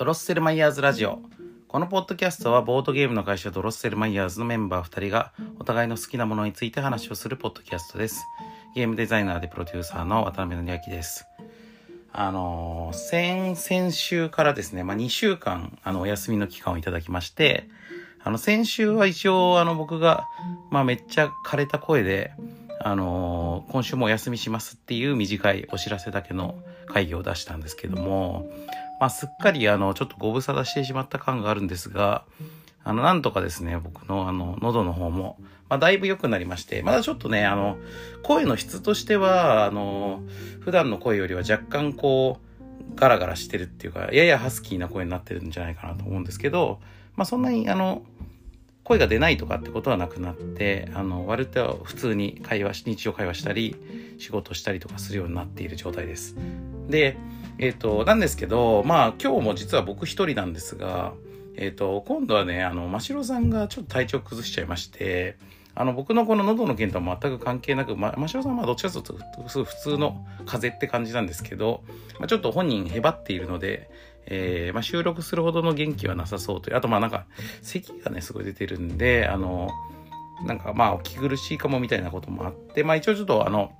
ドロッセルマイヤーズラジオ。このポッドキャストはボードゲームの会社ドロッセルマイヤーズのメンバー2人がお互いの好きなものについて話をするポッドキャストです。ゲームデザイナーでプロデューサーの渡辺則明です。あの、先、先週からですね、まあ、2週間、あの、お休みの期間をいただきまして、あの、先週は一応、あの、僕が、まあ、めっちゃ枯れた声で、あの、今週もお休みしますっていう短いお知らせだけの会議を出したんですけども、まあ、すっかりあの、ちょっとご無沙汰してしまった感があるんですが、あの、なんとかですね、僕のあの、喉の方も、まあ、だいぶ良くなりまして、まだちょっとね、あの、声の質としては、あの、普段の声よりは若干こう、ガラガラしてるっていうか、ややハスキーな声になってるんじゃないかなと思うんですけど、まあ、そんなにあの、声が出ないとかってことはなくなって、あの、割と普通に会話し、日常会話したり、仕事したりとかするようになっている状態です。で、えっ、ー、と、なんですけど、まあ今日も実は僕一人なんですが、えっ、ー、と、今度はね、あの、ましろさんがちょっと体調崩しちゃいまして、あの、僕のこの喉の件とは全く関係なく、ま、ましろさんはどっちかというと普通の風邪って感じなんですけど、まあ、ちょっと本人へばっているので、えー、まあ、収録するほどの元気はなさそうという。あと、まあなんか、咳がね、すごい出てるんで、あの、なんかまあ、お気苦しいかもみたいなこともあって、まあ一応ちょっとあの、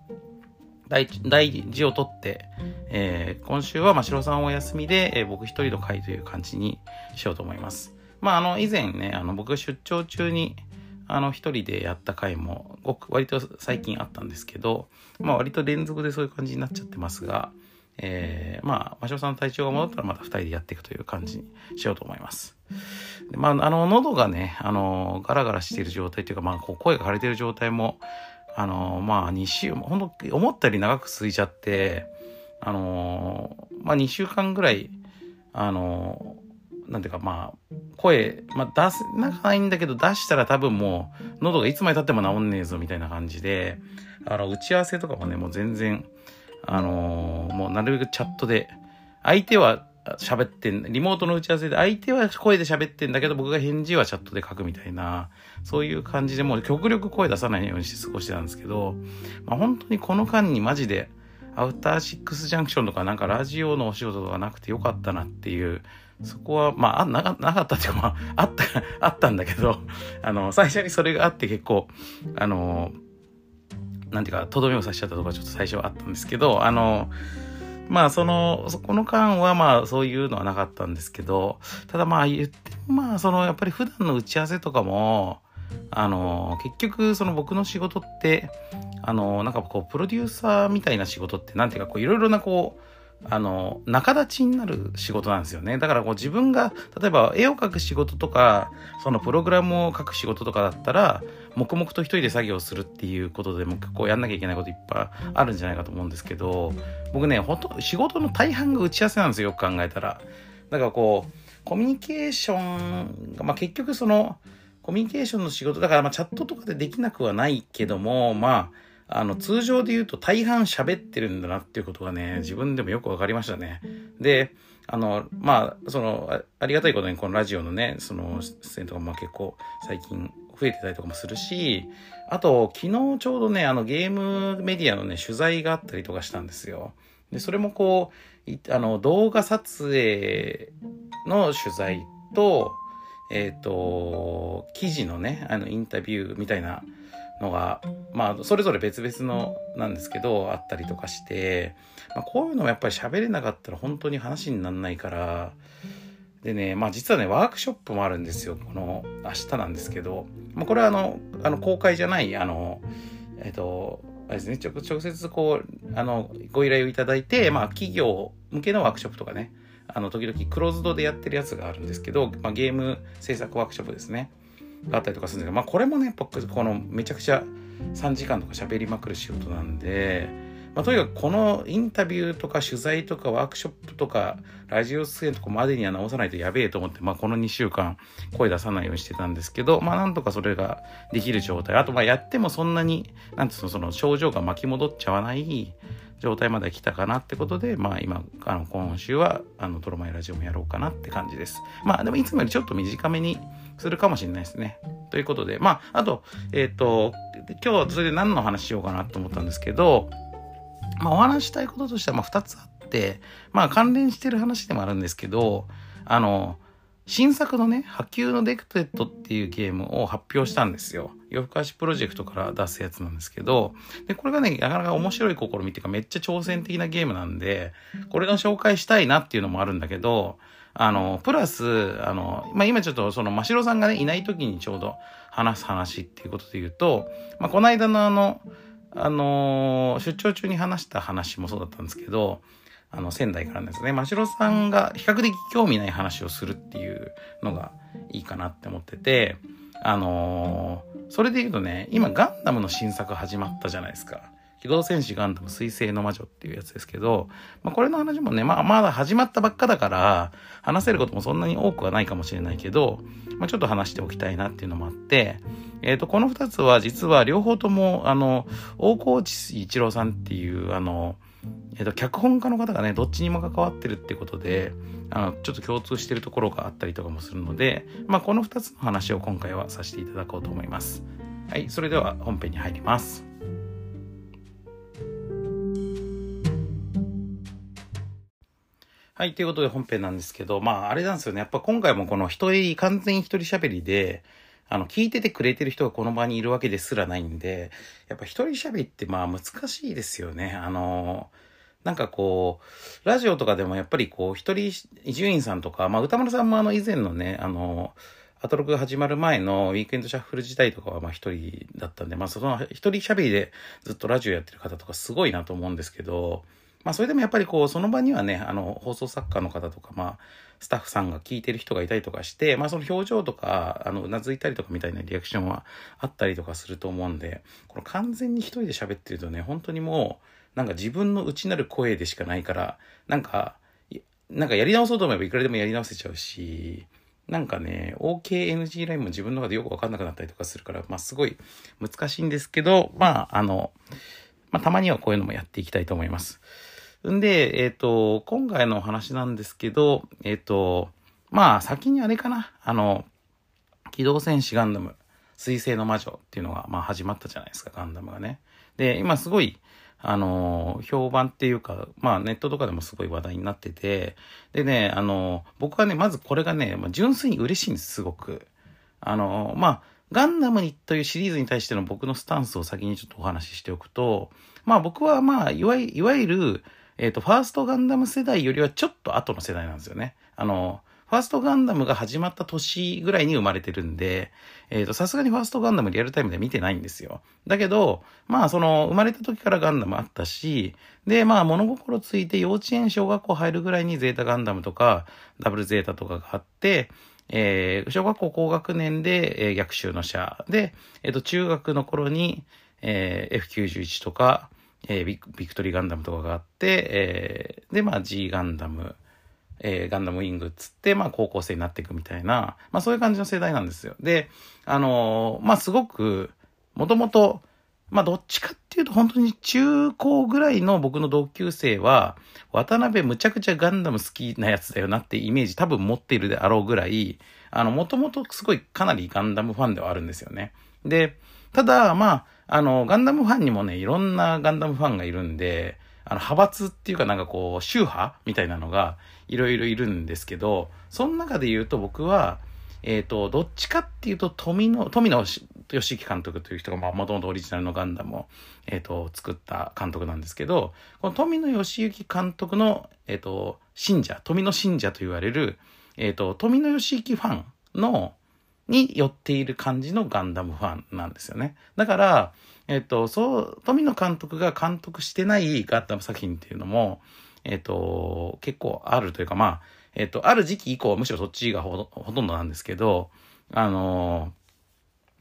大事を取って、えー、今週はまあ白さんお休みで、えー、僕一人の会という感じにしようと思います。まああの、以前ね、あの、僕が出張中に、あの、一人でやった回も、ごく割と最近あったんですけど、まあ割と連続でそういう感じになっちゃってますが、えー、まあ、マシさんの体調が戻ったらまた二人でやっていくという感じにしようと思います。まあ、あの、喉がね、あの、ガラガラしている状態というか、まあ、こう声が腫れている状態も、あの、まあ、2週、本当思ったより長く続いちゃって、あの、まあ、2週間ぐらい、あの、なんていうかまあ、声、まあ出す、なかないんだけど出したら多分もう、喉がいつまで経っても治んねえぞみたいな感じで、あの、打ち合わせとかもね、もう全然、あの、もうなるべくチャットで、相手は喋ってん、リモートの打ち合わせで相手は声で喋ってんだけど僕が返事はチャットで書くみたいな、そういう感じでもう極力声出さないようにして過ごしてたんですけど、まあ本当にこの間にマジでアウターシックスジャンクションとかなんかラジオのお仕事とかなくてよかったなっていう、そこは、まあ、なかなかったっていうか、まあ、あった、あったんだけど、あの、最初にそれがあって結構、あの、なんていうか、とどめを刺しちゃったとかちょっと最初はあったんですけど、あの、まあ、その、そこの間はまあ、そういうのはなかったんですけど、ただまあ、言ってもまあ、その、やっぱり普段の打ち合わせとかも、あの、結局、その僕の仕事って、あの、なんかこう、プロデューサーみたいな仕事って、なんていうか、こう、いろいろなこう、あの、仲立ちになる仕事なんですよね。だからこう自分が、例えば絵を描く仕事とか、そのプログラムを書く仕事とかだったら、黙々と一人で作業するっていうことでも結構やんなきゃいけないこといっぱいあるんじゃないかと思うんですけど、僕ね、ほと仕事の大半が打ち合わせなんですよ、よく考えたら。だからこう、コミュニケーションが、まあ結局その、コミュニケーションの仕事、だからまあチャットとかでできなくはないけども、まあ、あの、通常で言うと大半喋ってるんだなっていうことがね、自分でもよくわかりましたね。で、あの、まあ、その、ありがたいことにこのラジオのね、その、出演とかも結構最近増えてたりとかもするし、あと、昨日ちょうどね、あの、ゲームメディアのね、取材があったりとかしたんですよ。で、それもこう、あの、動画撮影の取材と、えっ、ー、と、記事のね、あの、インタビューみたいな、のが、まあ、それぞれ別々のなんですけど、あったりとかして、まあ、こういうのもやっぱり喋れなかったら本当に話にならないから、でね、まあ実はね、ワークショップもあるんですよ。この明日なんですけど、まあ、これはあの、あの公開じゃない、あの、えっ、と、あれですね、直直接こう、あの、ご依頼をいただいて、まあ企業向けのワークショップとかね、あの、時々クローズドでやってるやつがあるんですけど、まあ、ゲーム制作ワークショップですね。があったりとかするんですけど、まあこれもね、僕、このめちゃくちゃ3時間とか喋りまくる仕事なんで、まあ、とにかくこのインタビューとか取材とかワークショップとかラジオ出演とかまでには直さないとやべえと思って、まあ、この2週間声出さないようにしてたんですけど、まあ、なんとかそれができる状態。あと、まあ、やってもそんなに、なんていうの、その症状が巻き戻っちゃわない状態まで来たかなってことで、まあ、今、あの、今週は、あの、トロマイラジオもやろうかなって感じです。まあ、でもいつもよりちょっと短めにするかもしれないですね。ということで、まあ、あと、えっ、ー、と、今日それで何の話しようかなと思ったんですけど、まあ、お話したいこととしては、まあ、2つあって、まあ、関連してる話でもあるんですけど、あの、新作のね、破宮のデクテットっていうゲームを発表したんですよ。夜更かしプロジェクトから出すやつなんですけど、で、これがね、なかなか面白い試みっていうかめっちゃ挑戦的なゲームなんで、これが紹介したいなっていうのもあるんだけど、あの、プラス、あの、まあ、今ちょっとその、ましろさんがね、いない時にちょうど話す話っていうことで言うと、まあ、この間のあの、あの出張中に話した話もそうだったんですけど、あの、仙台からですね、真城さんが比較的興味ない話をするっていうのがいいかなって思ってて、あのー、それで言うとね、今ガンダムの新作始まったじゃないですか。機動戦士ガンダム水星の魔女っていうやつですけど、まあ、これの話もね、まあ、まだ始まったばっかだから、話せることもそんなに多くはないかもしれないけど、まあ、ちょっと話しておきたいなっていうのもあって、えっ、ー、と、この二つは実は両方とも、あの、大河内一郎さんっていう、あの、えっ、と、脚本家の方がね、どっちにも関わってるってことで、あの、ちょっと共通してるところがあったりとかもするので、まあ、この2つの話を今回はさせていただこうと思います。はい、それでは本編に入ります。はい、ということで本編なんですけど、まあ、あれなんですよね。やっぱ今回もこの一人、完全一人喋りで、あの、聞いててくれてる人がこの場にいるわけですらないんで、やっぱ一人喋りってまあ難しいですよね。あの、なんかこう、ラジオとかでもやっぱりこう、一人、伊集院さんとか、まあ歌丸さんもあの以前のね、あの、アトロクが始まる前のウィークエンドシャッフル時代とかはまあ一人だったんで、まあその一人喋りでずっとラジオやってる方とかすごいなと思うんですけど、まあそれでもやっぱりこう、その場にはね、あの、放送作家の方とか、まあ、スタッフさんが聞いてる人がいたりとかして、まあその表情とか、あの、うなずいたりとかみたいなリアクションはあったりとかすると思うんで、この完全に一人で喋ってるとね、本当にもう、なんか自分の内なる声でしかないから、なんか、なんかやり直そうと思えばいくらでもやり直せちゃうし、なんかね、OKNG ラインも自分の中でよくわかんなくなったりとかするから、まあすごい難しいんですけど、まああの、まあたまにはこういうのもやっていきたいと思います。んで、えっ、ー、と、今回のお話なんですけど、えっ、ー、と、まあ先にあれかな、あの、機動戦士ガンダム、水星の魔女っていうのが、まあ始まったじゃないですか、ガンダムがね。で、今すごい、あの、評判っていうか、まあネットとかでもすごい話題になってて、でね、あの、僕はね、まずこれがね、純粋に嬉しいんです、すごく。あの、まあ、ガンダムにというシリーズに対しての僕のスタンスを先にちょっとお話ししておくと、まあ僕はまあ、いわいわゆる、えっ、ー、と、ファーストガンダム世代よりはちょっと後の世代なんですよね。あの、ファーストガンダムが始まった年ぐらいに生まれてるんで、えっ、ー、と、さすがにファーストガンダムリアルタイムで見てないんですよ。だけど、まあ、その、生まれた時からガンダムあったし、で、まあ、物心ついて幼稚園、小学校入るぐらいにゼータガンダムとか、ダブルゼータとかがあって、えー、小学校高学年で、えー、逆襲の者で、えっ、ー、と、中学の頃に、えー、F91 とか、えー、ビクトリーガンダムとかがあって、えー、で、まあ G ガンダム、えー、ガンダムウィングっつって、まあ高校生になっていくみたいな、まあそういう感じの世代なんですよ。で、あのー、まあすごく、もともと、まあどっちかっていうと本当に中高ぐらいの僕の同級生は、渡辺むちゃくちゃガンダム好きなやつだよなってイメージ多分持っているであろうぐらい、あの、もともとすごいかなりガンダムファンではあるんですよね。で、ただ、まあ、あの、ガンダムファンにもね、いろんなガンダムファンがいるんで、あの、派閥っていうかなんかこう、宗派みたいなのがいろいろいるんですけど、その中で言うと僕は、えっ、ー、と、どっちかっていうと、富野、富野義行監督という人が、まあ、もともとオリジナルのガンダムを、えっ、ー、と、作った監督なんですけど、この富野義行監督の、えっ、ー、と、信者、富野信者と言われる、えっ、と、富野義行ファンの、に寄っている感じのガンダムファンなんですよね。だから、えっと、そう、富野監督が監督してないガンダム作品っていうのも、えっと、結構あるというか、まあ、えっと、ある時期以降は、むしろそっちがほとんどなんですけど、あの、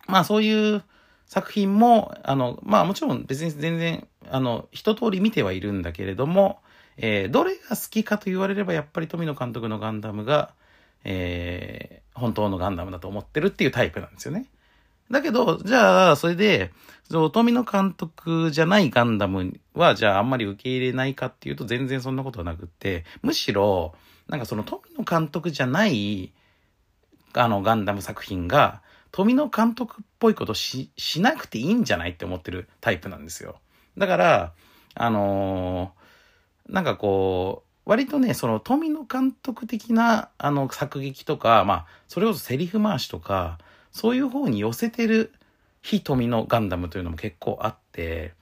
まあそういう作品も、あの、まあもちろん別に全然、あの、一通り見てはいるんだけれども、えー、どれが好きかと言われればやっぱり富野監督のガンダムが、えー、本当のガンダムだと思ってるっていうタイプなんですよね。だけど、じゃあ、それで、そう、富野監督じゃないガンダムは、じゃああんまり受け入れないかっていうと全然そんなことはなくって、むしろ、なんかその富野監督じゃない、あの、ガンダム作品が、富野監督っぽいことし、しなくていいんじゃないって思ってるタイプなんですよ。だから、あのー、なんかこう、割とね、その富野監督的なあの作劇とか、まあ、それこそセリフ回しとか、そういう方に寄せてる非富のガンダムというのも結構あって、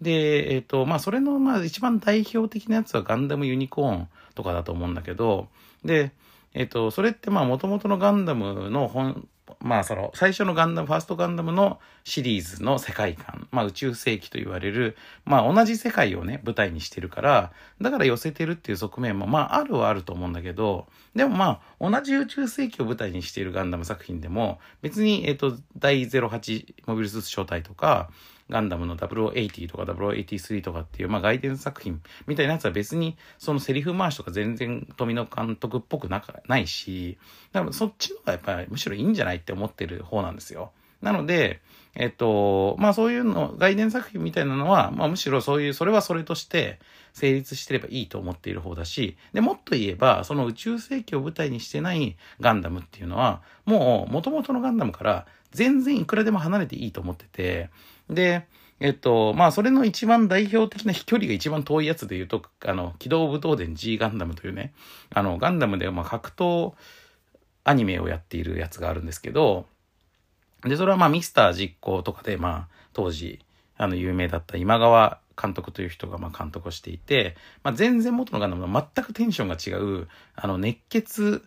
で、えっ、ー、と、まあ、それの、まあ、一番代表的なやつはガンダムユニコーンとかだと思うんだけど、で、えっ、ー、と、それって、まあ、もともとのガンダムの本、まあその最初のガンダム、ファーストガンダムのシリーズの世界観、まあ宇宙世紀と言われる、まあ同じ世界をね、舞台にしてるから、だから寄せてるっていう側面もまああるはあると思うんだけど、でもまあ同じ宇宙世紀を舞台にしているガンダム作品でも、別に、えっ、と、第08モビルスーツ招待とか、ガンダムの0080とか0083とかっていう、まあ、外伝作品みたいなやつは別に、そのセリフ回しとか全然富野監督っぽくなないし、だからそっちの方がやっぱりむしろいいんじゃないって思ってる方なんですよ。なので、えっと、まあそういうの、外伝作品みたいなのは、まあむしろそういう、それはそれとして成立してればいいと思っている方だし、で、もっと言えば、その宇宙世紀を舞台にしてないガンダムっていうのは、もう元々のガンダムから全然いくらでも離れていいと思ってて、で、えっと、まあ、それの一番代表的な飛距離が一番遠いやつで言うと、あの、機動武闘伝 G ガンダムというね、あの、ガンダムで、まあ、格闘アニメをやっているやつがあるんですけど、で、それはまあ、ミスター実行とかで、まあ、当時、あの、有名だった今川監督という人が、まあ、監督をしていて、まあ、全然元のガンダムと全くテンションが違う、あの、熱血、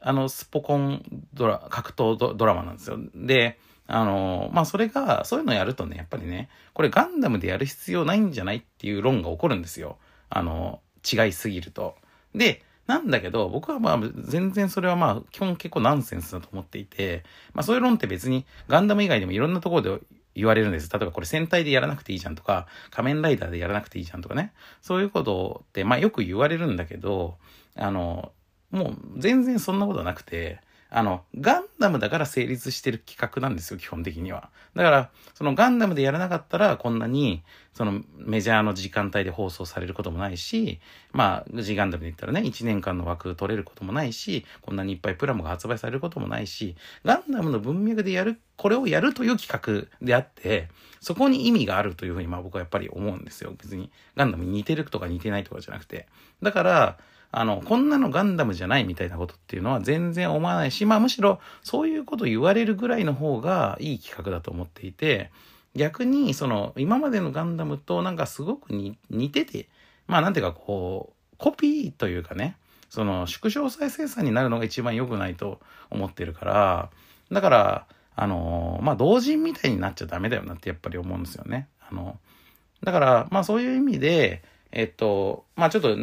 あの、スポコンドラ、格闘ドラマなんですよ。で、あの、まあ、それが、そういうのやるとね、やっぱりね、これガンダムでやる必要ないんじゃないっていう論が起こるんですよ。あの、違いすぎると。で、なんだけど、僕はまあ、全然それはまあ、基本結構ナンセンスだと思っていて、まあ、そういう論って別に、ガンダム以外でもいろんなところで言われるんです。例えばこれ戦隊でやらなくていいじゃんとか、仮面ライダーでやらなくていいじゃんとかね。そういうことって、まあよく言われるんだけど、あの、もう全然そんなことはなくて、あの、ガンダムだから成立してる企画なんですよ、基本的には。だから、そのガンダムでやらなかったら、こんなに、そのメジャーの時間帯で放送されることもないし、まあ、G ガンダムで言ったらね、1年間の枠取れることもないし、こんなにいっぱいプラモが発売されることもないし、ガンダムの文脈でやる、これをやるという企画であって、そこに意味があるというふうに、まあ僕はやっぱり思うんですよ。別に、ガンダムに似てるとか似てないとかじゃなくて。だから、あの、こんなのガンダムじゃないみたいなことっていうのは全然思わないし、まあむしろそういうこと言われるぐらいの方がいい企画だと思っていて、逆にその今までのガンダムとなんかすごく似てて、まあなんていうかこう、コピーというかね、その縮小再生産になるのが一番良くないと思ってるから、だから、あの、まあ同人みたいになっちゃダメだよなってやっぱり思うんですよね。あの、だから、まあそういう意味で、えっと、まあちょっと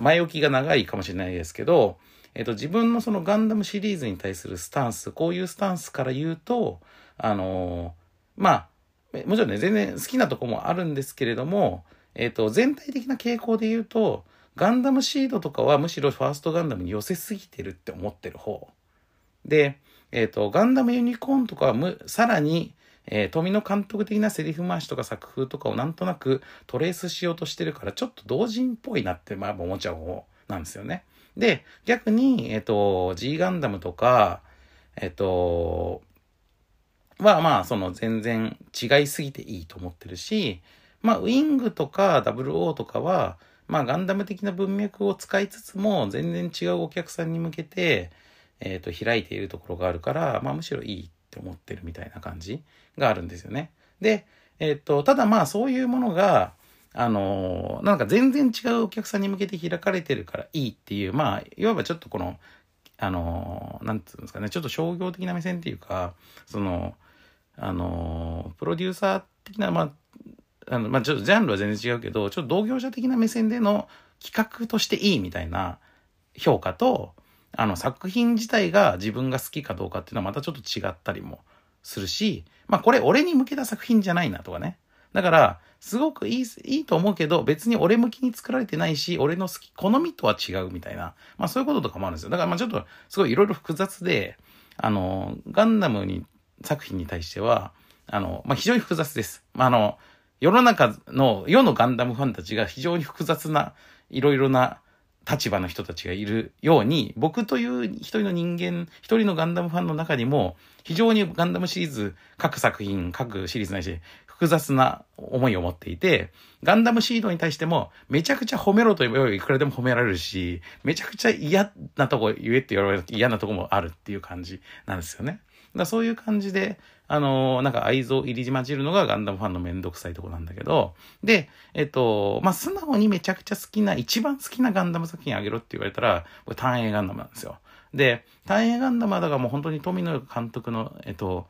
前置きが長いかもしれないですけど、えっと、自分のそのガンダムシリーズに対するスタンス、こういうスタンスから言うと、あのまあ、もちろんね、全然好きなとこもあるんですけれども、えっと、全体的な傾向で言うと、ガンダムシードとかはむしろファーストガンダムに寄せすぎてるって思ってる方。で、えっ、と、ガンダムユニコーンとかはむ、さらに、えー、富野監督的なセリフ回しとか作風とかをなんとなくトレースしようとしてるから、ちょっと同人っぽいなって、まあ、思っちゃう方なんですよね。で、逆に、えっ、ー、と、G ガンダムとか、えっ、ー、と、は、まあ、その全然違いすぎていいと思ってるし、まあ、ウィングとか WO とかは、まあ、ガンダム的な文脈を使いつつも、全然違うお客さんに向けて、えっ、ー、と、開いているところがあるから、まあ、むしろいいって思ってるみたいな感じがあるんですよね。で、えっ、と、ただまあそういうものが、あのなんか全然違うお客さんに向けて開かれてるからいいっていう、まあ、いわばちょっとこの、あのなんていうんですかね、ちょっと商業的な目線っていうか、その、あのプロデューサー的な、まあ、あの、まあ、ちょっとジャンルは全然違うけど、ちょっと同業者的な目線での企画としていいみたいな評価と、あの作品自体が自分が好きかどうかっていうのはまたちょっと違ったりもするし、まあこれ俺に向けた作品じゃないなとかね。だから、すごくいい、いいと思うけど、別に俺向きに作られてないし、俺の好き、好みとは違うみたいな。まあそういうこととかもあるんですよ。だからまあちょっと、すごいいろいろ複雑で、あの、ガンダムに、作品に対しては、あの、まあ非常に複雑です。まああの、世の中の、世のガンダムファンたちが非常に複雑な、いろいろな立場の人たちがいるように、僕という一人の人間、一人のガンダムファンの中にも、非常にガンダムシリーズ、各作品、各シリーズないし、複雑な思いを持っていて、ガンダムシードに対しても、めちゃくちゃ褒めろと言えばいくらでも褒められるし、めちゃくちゃ嫌なとこ言えって言われると嫌なとこもあるっていう感じなんですよね。だそういう感じで、あのー、なんか愛憎入り混じるのがガンダムファンのめんどくさいとこなんだけど、で、えっと、まあ、素直にめちゃくちゃ好きな、一番好きなガンダム作品あげろって言われたら、これ単影ガンダムなんですよ。で、単影ガンダムはだからもう本当に富野監督の、えっと、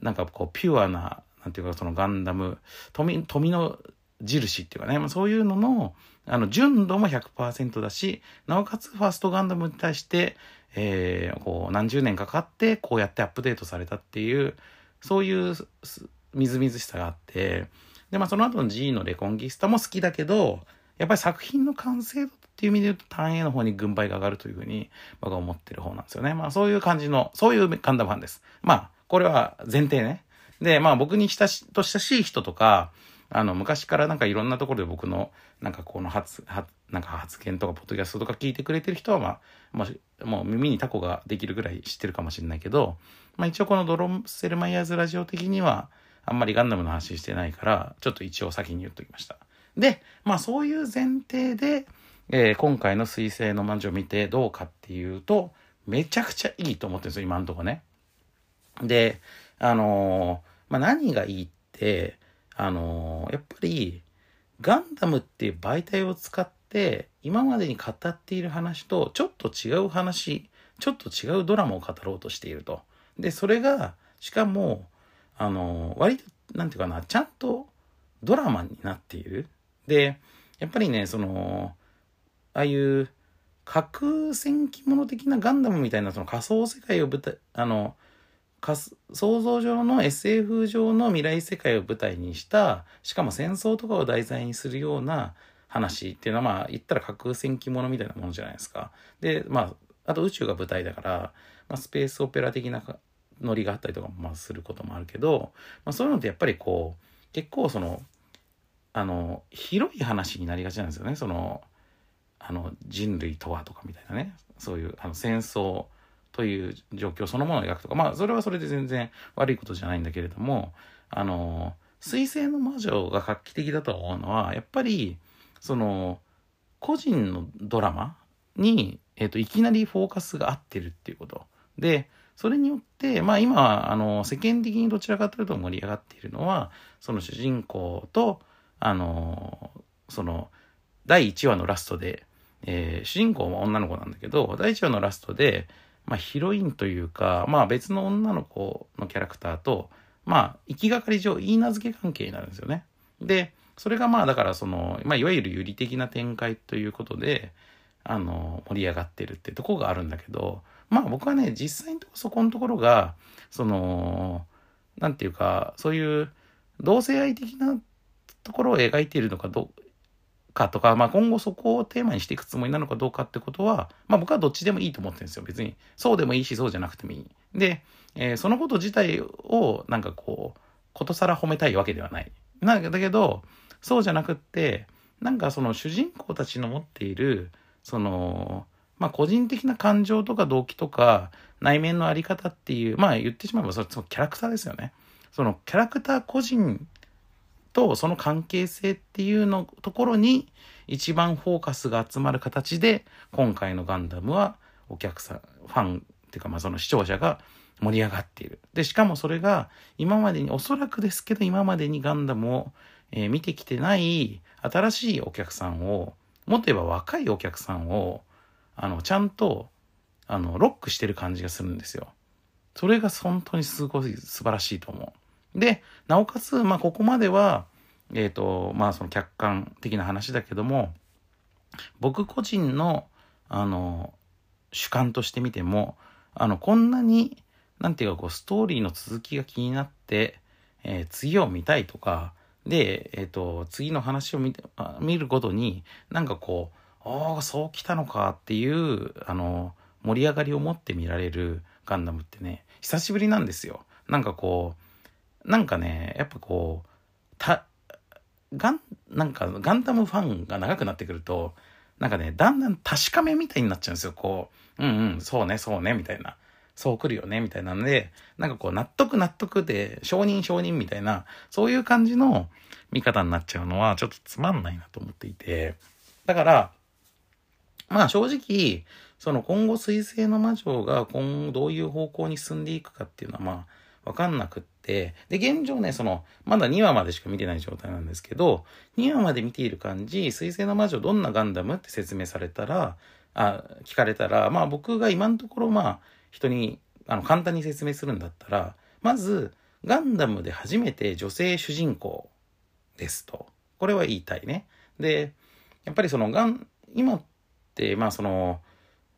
なんかこう、ピュアな、なんていうかそのガンダム、富、富の印っていうかね、まあ、そういうのの、あの、純度も100%だし、なおかつファーストガンダムに対して、えー、こう、何十年かかって、こうやってアップデートされたっていう、そういうみずみずしさがあって、で、まあその後の G のレコンギスタも好きだけど、やっぱり作品の完成度っていう意味で言うと単影の方に軍配が上がるというふうに僕は思ってる方なんですよね。まあそういう感じの、そういうガンダムファンです。まあ、これは前提ね。で、まあ僕に親しと親しい人とか、あの、昔からなんかいろんなところで僕の、なんかこの発、発、なんか発言とか、ポッドキャストとか聞いてくれてる人は、まあ、まあ、もう耳にタコができるぐらい知ってるかもしれないけど、まあ一応このドロッセルマイヤーズラジオ的には、あんまりガンダムの話してないから、ちょっと一応先に言っときました。で、まあそういう前提で、えー、今回の彗星の魔女を見てどうかっていうと、めちゃくちゃいいと思ってるんですよ、今んとこね。で、あのー、まあ何がいいって、あのー、やっぱり、ガンダムっていう媒体を使って、今までに語っている話とちょっと違う話、ちょっと違うドラマを語ろうとしていると。で、それが、しかも、あの、割と、なんていうかな、ちゃんとドラマになっている。で、やっぱりね、その、ああいう核戦記物的なガンダムみたいなその仮想世界を舞台、あの、想像上の SF 上の未来世界を舞台にしたしかも戦争とかを題材にするような話っていうのはまあ言ったら核戦記物みたいなものじゃないですか。でまああと宇宙が舞台だから、まあ、スペースオペラ的なノリがあったりとかまあすることもあるけど、まあ、そういうのってやっぱりこう結構そのあの広い話になりがちなんですよね。そのあの人類とはとかみたいなね。そういうあの戦争という状況そのものを描くとか、まあ、それはそれで全然悪いことじゃないんだけれども、あの、水星の魔女が画期的だと思うのは、やっぱり、その、個人のドラマに、えっ、ー、と、いきなりフォーカスが合ってるっていうこと。で、それによって、まあ今、あの、世間的にどちらかというと盛り上がっているのは、その主人公と、あの、その、第1話のラストで、えー、主人公は女の子なんだけど、第1話のラストで、まあ、ヒロインというか、まあ、別の女の子のキャラクターと、まあ、行きがかり上、言い名付け関係になるんですよね。で、それがまあ、だからその、まあ、いわゆる有利的な展開ということで、あの、盛り上がってるってとこがあるんだけど、まあ僕はね、実際にそこのところが、その、なんていうか、そういう同性愛的なところを描いているのかどうかとか、まあ、今後そこをテーマにしていくつもりなのかどうかってことは、まあ、僕はどっちでもいいと思ってるんですよ。別に。そうでもいいし、そうじゃなくてもいい。で、えー、そのこと自体を、なんかこう、ことさら褒めたいわけではない。なんだけど、そうじゃなくって、なんかその主人公たちの持っている、その、まあ、個人的な感情とか動機とか、内面のあり方っていう、まあ言ってしまえばそれ、そのキャラクターですよね。そのキャラクター個人とその関係性っていうのところに一番フォーカスが集まる形で今回のガンダムはお客さんファンっていうかまあその視聴者が盛り上がっているでしかもそれが今までにおそらくですけど今までにガンダムを、えー、見てきてない新しいお客さんをもっと言えば若いお客さんをあのちゃんとあのロックしてる感じがするんですよ。それが本当にすごい素晴らしいと思う。で、なおかつ、まあ、ここまでは、えっ、ー、と、まあ、その客観的な話だけども、僕個人の、あの、主観としてみても、あの、こんなに、なんていうか、こう、ストーリーの続きが気になって、えー、次を見たいとか、で、えっ、ー、と、次の話を見て見ることに、なんかこう、ああ、そう来たのかっていう、あの、盛り上がりを持って見られるガンダムってね、久しぶりなんですよ。なんかこう、なんかね、やっぱこう、た、ガン、なんかガンダムファンが長くなってくると、なんかね、だんだん確かめみたいになっちゃうんですよ。こう、うんうん、そうね、そうね、みたいな。そう来るよね、みたいなので、なんかこう、納得納得で、承認承認みたいな、そういう感じの見方になっちゃうのは、ちょっとつまんないなと思っていて、だから、まあ正直、その今後水星の魔女が今後どういう方向に進んでいくかっていうのはまあわかんなくって、で、現状ね、その、まだ2話までしか見てない状態なんですけど、2話まで見ている感じ、水星の魔女どんなガンダムって説明されたら、あ、聞かれたら、まあ僕が今のところまあ人にあの簡単に説明するんだったら、まず、ガンダムで初めて女性主人公ですと。これは言いたいね。で、やっぱりそのガン、今って、まあその、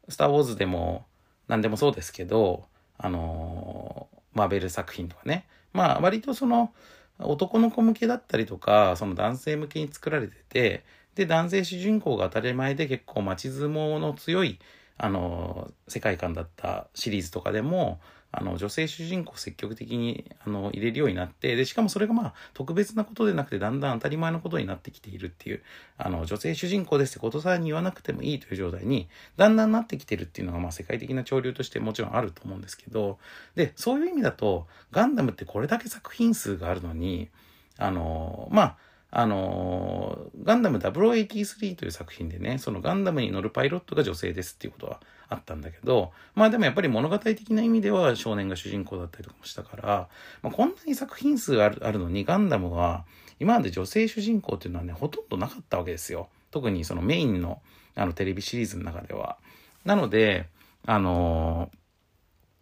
スター・ウォーズでも何でもそうですけど、あのマーベル作品とかね。まあ割とその男の子向けだったりとか、その男性向けに作られてて、で、男性主人公が当たり前で結構街相撲の強い、あの、世界観だったシリーズとかでも、あの、女性主人公を積極的に、あの、入れるようになって、で、しかもそれがまあ、特別なことでなくて、だんだん当たり前のことになってきているっていう、あの、女性主人公ですってことさえに言わなくてもいいという状態に、だんだんなってきてるっていうのが、まあ、世界的な潮流としてもちろんあると思うんですけど、で、そういう意味だと、ガンダムってこれだけ作品数があるのに、あの、まあ、あのガンダム0083という作品でね、そのガンダムに乗るパイロットが女性ですっていうことはあったんだけど、まあでもやっぱり物語的な意味では少年が主人公だったりとかもしたから、まあ、こんなに作品数あるあるのにガンダムは今まで女性主人公っていうのはね、ほとんどなかったわけですよ。特にそのメインのあのテレビシリーズの中では。なので、あの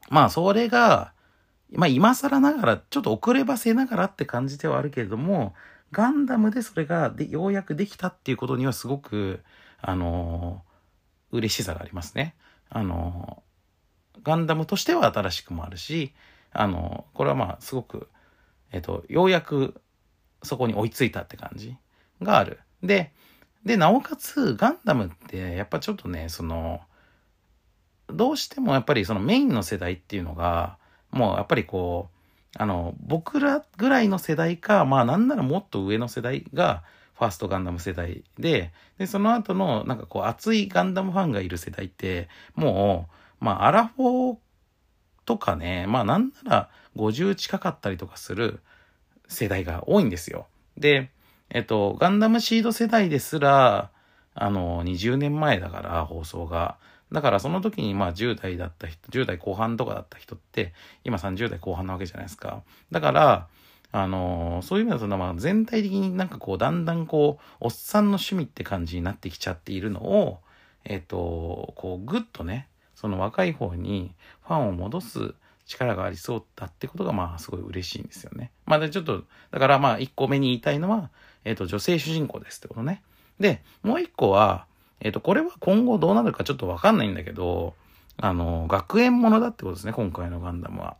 まあそれが、まあ今更ながら、ちょっと遅ればせながらって感じではあるけれども、ガンダムでそれがでようやくできたっていうことにはすごく、あのー、嬉しさがありますね。あのー、ガンダムとしては新しくもあるし、あのー、これはまあすごく、えっと、ようやくそこに追いついたって感じがある。で、で、なおかつ、ガンダムって、やっぱちょっとね、その、どうしてもやっぱりそのメインの世代っていうのが、もうやっぱりこう、あの、僕らぐらいの世代か、まあなんならもっと上の世代が、ファーストガンダム世代で、で、その後の、なんかこう、熱いガンダムファンがいる世代って、もう、まあ、アラフォーとかね、まあなんなら50近かったりとかする世代が多いんですよ。で、えっと、ガンダムシード世代ですら、あの、20年前だから、放送が。だからその時にまあ10代だった人、10代後半とかだった人って、今30代後半なわけじゃないですか。だから、あのー、そういう意味だと、まあ、全体的になんかこう、だんだんこう、おっさんの趣味って感じになってきちゃっているのを、えっ、ー、と、こう、ぐっとね、その若い方にファンを戻す力がありそうだってことが、まあ、すごい嬉しいんですよね。まあ、で、ちょっと、だからまあ、1個目に言いたいのは、えっ、ー、と、女性主人公ですってことね。で、もう1個は、えっ、ー、と、これは今後どうなるかちょっとわかんないんだけど、あの、学園ものだってことですね、今回のガンダムは。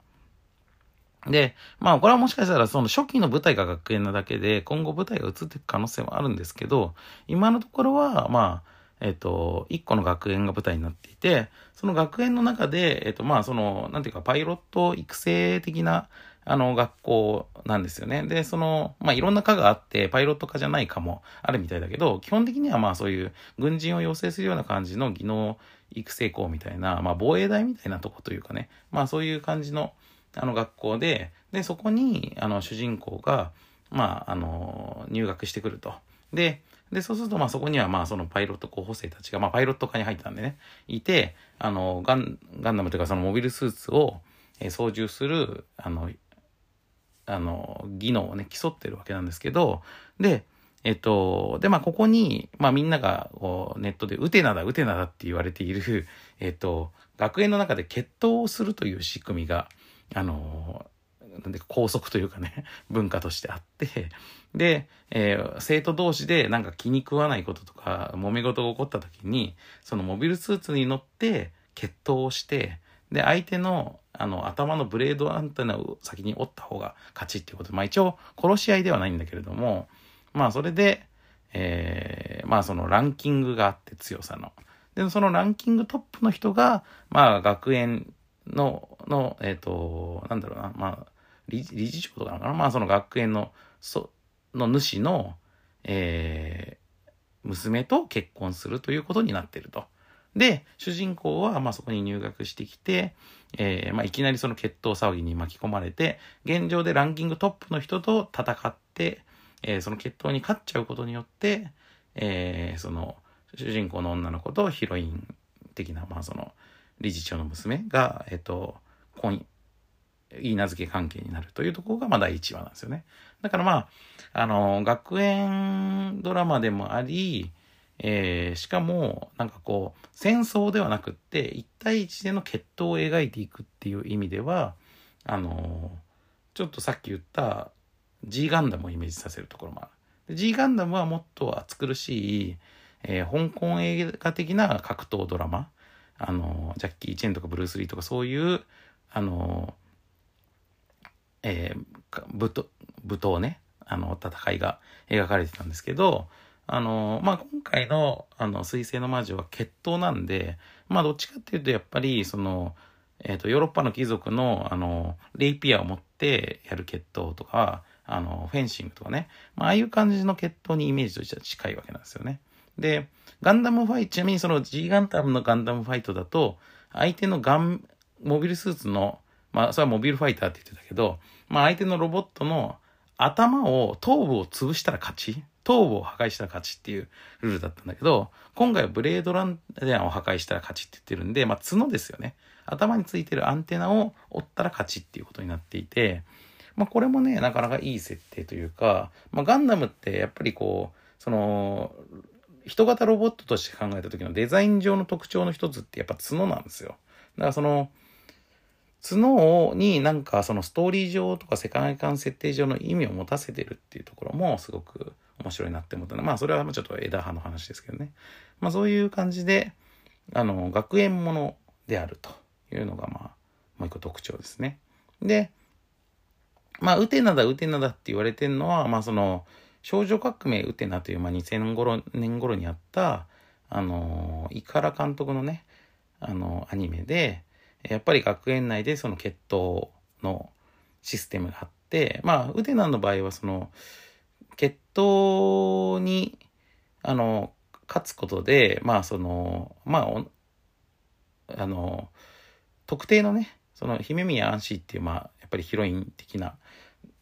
で、まあこれはもしかしたらその初期の舞台が学園なだけで、今後舞台が移っていく可能性もあるんですけど、今のところは、まあ、えっ、ー、と、一個の学園が舞台になっていて、その学園の中で、えっ、ー、と、まあその、なんていうか、パイロット育成的な、あの、学校なんですよね。で、その、まあ、いろんな科があって、パイロット科じゃない科もあるみたいだけど、基本的にはまあ、そういう軍人を養成するような感じの技能育成校みたいな、まあ、防衛大みたいなとこというかね、まあ、そういう感じの、あの、学校で、で、そこに、あの、主人公が、まあ、あの、入学してくると。で、で、そうすると、まあそこには、まあそのパイロット候補生たちが、まあパイロット科に入ったんでね、いて、あの、ガン、ガンダムというかそのモビルスーツを、えー、操縦する、あの、あの、技能をね、競ってるわけなんですけど、で、えっと、で、まあ、ここに、まあ、みんなが、こう、ネットで、ウテナだ、ウテナだって言われている、えっと、学園の中で決闘をするという仕組みが、あの、なんで、拘束というかね、文化としてあって、で、えー、生徒同士でなんか気に食わないこととか、揉め事が起こった時に、そのモビルスーツに乗って決闘をして、で、相手の、あの、頭のブレードアンテナを先に折った方が勝ちっていうことで、まあ一応、殺し合いではないんだけれども、まあそれで、えー、まあそのランキングがあって強さの。で、そのランキングトップの人が、まあ学園の、の、えっ、ー、と、なんだろうな、まあ、理事長とかなのかなまあその学園の、そ、の主の、えー、娘と結婚するということになっていると。で、主人公は、まあそこに入学してきて、えー、まあいきなりその決闘騒ぎに巻き込まれて、現状でランキングトップの人と戦って、えー、その決闘に勝っちゃうことによって、えー、その、主人公の女の子とヒロイン的な、まあその、理事長の娘が、えっ、と、婚いい名付け関係になるというところが、まあ、第1話なんですよね。だからまあ、あの、学園ドラマでもあり、えー、しかも、なんかこう、戦争ではなくって、一対一での決闘を描いていくっていう意味では、あの、ちょっとさっき言った G ガンダムをイメージさせるところもある。G ガンダムはもっと暑苦しい、えー、香港映画的な格闘ドラマ。あの、ジャッキー・チェンとかブルース・リーとかそういう、あの、えー、武闘、武闘ね、あの、戦いが描かれてたんですけど、あの、まあ、今回の、あの、水星の魔女は決闘なんで、まあ、どっちかっていうと、やっぱり、その、えっ、ー、と、ヨーロッパの貴族の、あの、レイピアを持ってやる決闘とか、あの、フェンシングとかね、まあ、ああいう感じの決闘にイメージとしては近いわけなんですよね。で、ガンダムファイト、ちなみにその G ガンダムのガンダムファイトだと、相手のガン、モビルスーツの、まあ、それはモビルファイターって言ってたけど、まあ、相手のロボットの頭を、頭部を潰したら勝ち頭部を破壊したら勝ちっていうルールだったんだけど、今回はブレードランデアンを破壊したら勝ちって言ってるんで、まあ、角ですよね。頭についてるアンテナを折ったら勝ちっていうことになっていて、まあ、これもね、なかなかいい設定というか、まあ、ガンダムってやっぱりこう、その、人型ロボットとして考えた時のデザイン上の特徴の一つってやっぱ角なんですよ。だからその、角になんかそのストーリー上とか世界観設定上の意味を持たせてるっていうところもすごく面白いなって思ったのまあそれはちょっと枝葉の話ですけどね。まあそういう感じで、あの、学園ものであるというのがまあ、もう一個特徴ですね。で、まあ、ウテナだ、ウテナだって言われてるのは、まあその、少女革命ウテナという、まあ、2000年頃年頃にあった、あの、イカラ監督のね、あの、アニメで、やっぱり学園内でその決闘のシステムがあって、まあ、ウテナの場合はその、決闘に、あの、勝つことで、まあ、その、まあ、あの、特定のね、その、姫宮アンシーっていう、まあ、やっぱりヒロイン的な、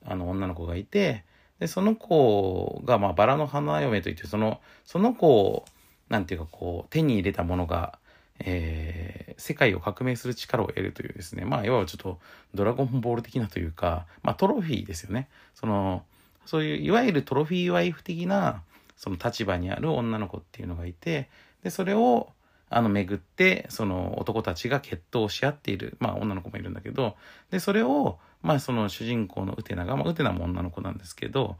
あの、女の子がいて、で、その子が、まあ、バラの花嫁といって、その、その子を、なんていうか、こう、手に入れたものが、えー、世界を革命する力を得るというですね、まあ、いわばちょっとドラゴンボール的なというか、まあ、トロフィーですよね。その、そういう、いわゆるトロフィーワイフ的な、その立場にある女の子っていうのがいて、で、それを、あの、巡って、その男たちが決闘し合っている、まあ、女の子もいるんだけど、で、それを、まあ、その主人公のウテナが、まあ、ウテナも女の子なんですけど、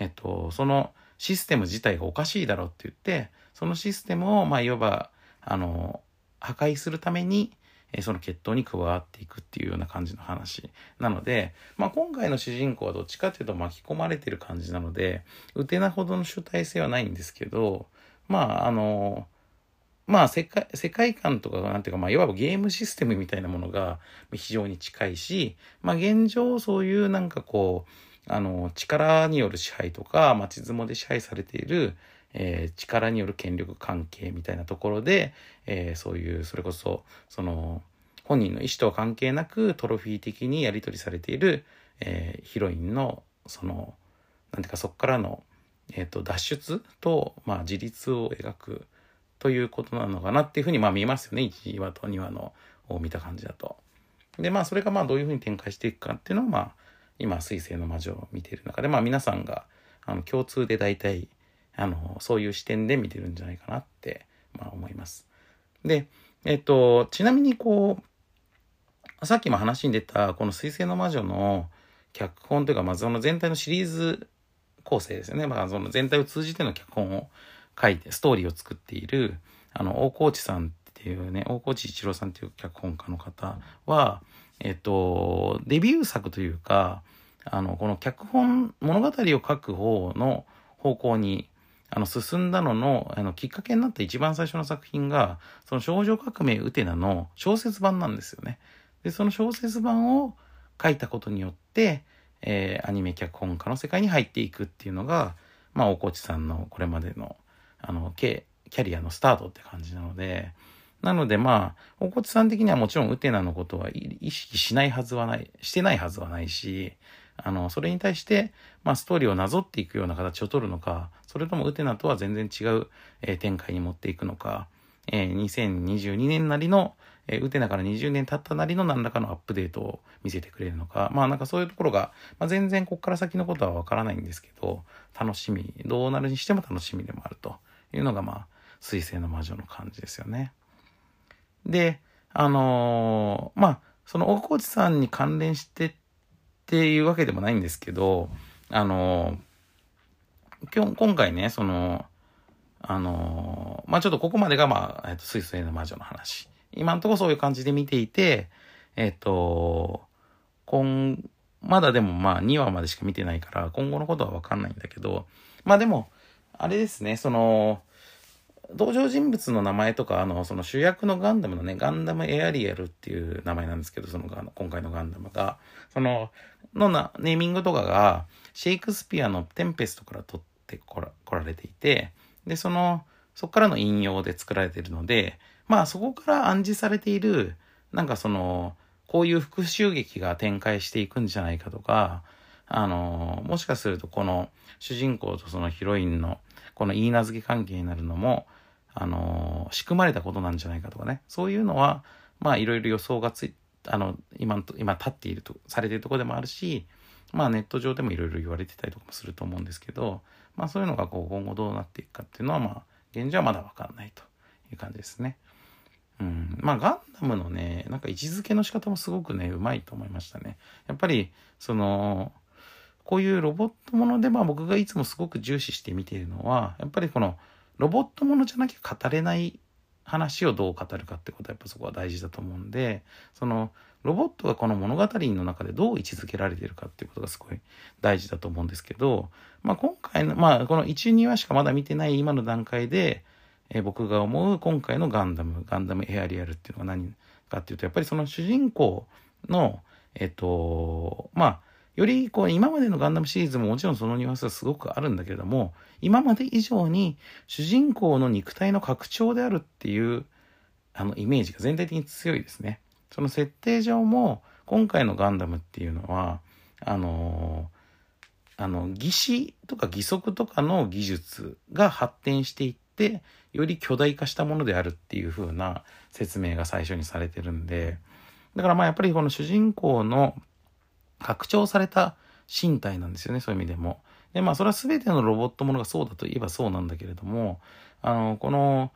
えっと、そのシステム自体がおかしいだろうって言って、そのシステムを、まあ、いわば、あの、破壊するために、えその決闘に加わっていくっていうような感じの話。なので、まあ、今回の主人公はどっちかっていうと巻き込まれてる感じなので、ウテナほどの主体性はないんですけど、まあ、あの、まあ世界、世界観とかなんていうか、まあいわばゲームシステムみたいなものが非常に近いし、まあ現状そういうなんかこう、あの、力による支配とか、町相撲で支配されている、えー、力による権力関係みたいなところで、えー、そういう、それこそ、その、本人の意思とは関係なくトロフィー的にやり取りされている、えー、ヒロインの、その、なんていうかそこからの、えっ、と、脱出と、まあ自立を描く、ということなのかなっていうふうにまあ見えますよね。1話と2話のを見た感じだと。で、まあそれがまあどういうふうに展開していくかっていうのはまあ今水星の魔女を見ている中でまあ皆さんがあの共通で大体あのそういう視点で見てるんじゃないかなってまあ思います。で、えっと、ちなみにこう、さっきも話に出たこの水星の魔女の脚本というかまずその全体のシリーズ構成ですよね。まあその全体を通じての脚本を書いて、ストーリーを作っている、あの、大河内さんっていうね、大河内一郎さんっていう脚本家の方は、えっと、デビュー作というか、あの、この脚本、物語を書く方の方向に、あの、進んだのの、あの、きっかけになった一番最初の作品が、その少女革命ウテナの小説版なんですよね。で、その小説版を書いたことによって、えー、アニメ脚本家の世界に入っていくっていうのが、まあ、大河内さんのこれまでのあの、キャリアのスタートって感じなので、なのでまあ、おこつさん的にはもちろんウテナのことは意識しないはずはない、してないはずはないし、あの、それに対して、まあ、ストーリーをなぞっていくような形を取るのか、それともウテナとは全然違う、えー、展開に持っていくのか、えー、2022年なりの、えー、ウテナから20年経ったなりの何らかのアップデートを見せてくれるのか、まあなんかそういうところが、まあ、全然こっから先のことはわからないんですけど、楽しみ、どうなるにしても楽しみでもあると。いうのが、まあ、水星の魔女の感じですよね。で、あのー、まあ、その大河内さんに関連してっていうわけでもないんですけど、あの、今日、今回ね、その、あの、まあ、ちょっとここまでが、まあ、えっと、水星の魔女の話。今んとこそういう感じで見ていて、えっと、今、まだでもまあ2話までしか見てないから、今後のことはわかんないんだけど、まあでも、あれですね、その、登場人物の名前とか、あの、その主役のガンダムのね、ガンダムエアリアルっていう名前なんですけど、その今回のガンダムが、その、のな、ネーミングとかが、シェイクスピアのテンペストから取ってこら来られていて、で、その、そこからの引用で作られているので、まあそこから暗示されている、なんかその、こういう復讐劇が展開していくんじゃないかとか、あの、もしかするとこの主人公とそのヒロインのこの言い名付け関係になるのも、あの、仕組まれたことなんじゃないかとかね。そういうのは、まあいろいろ予想がつい、あの、今、今立っていると、されているところでもあるし、まあネット上でもいろいろ言われてたりとかもすると思うんですけど、まあそういうのがこう今後どうなっていくかっていうのは、まあ現状はまだわかんないという感じですね。うん。まあガンダムのね、なんか位置づけの仕方もすごくね、うまいと思いましたね。やっぱり、その、こういうロボットもので、まあ僕がいつもすごく重視して見ているのは、やっぱりこのロボットものじゃなきゃ語れない話をどう語るかってことはやっぱそこは大事だと思うんで、そのロボットがこの物語の中でどう位置づけられてるかっていうことがすごい大事だと思うんですけど、まあ今回の、まあこの1、2話しかまだ見てない今の段階で、えー、僕が思う今回のガンダム、ガンダムエアリアルっていうのが何かっていうと、やっぱりその主人公の、えっ、と、まあ、よりこう今までのガンダムシリーズももちろんそのニュアンスはすごくあるんだけれども、今まで以上に主人公の肉体の拡張であるっていうあのイメージが全体的に強いですね。その設定上も今回のガンダムっていうのは、あのあの、義手とか義足とかの技術が発展していって、より巨大化したものであるっていう風な説明が最初にされてるんで、だからまあやっぱりこの主人公の拡張された身体なんですよね、そういう意味でも。で、まあ、それは全てのロボットものがそうだといえばそうなんだけれども、あの、この、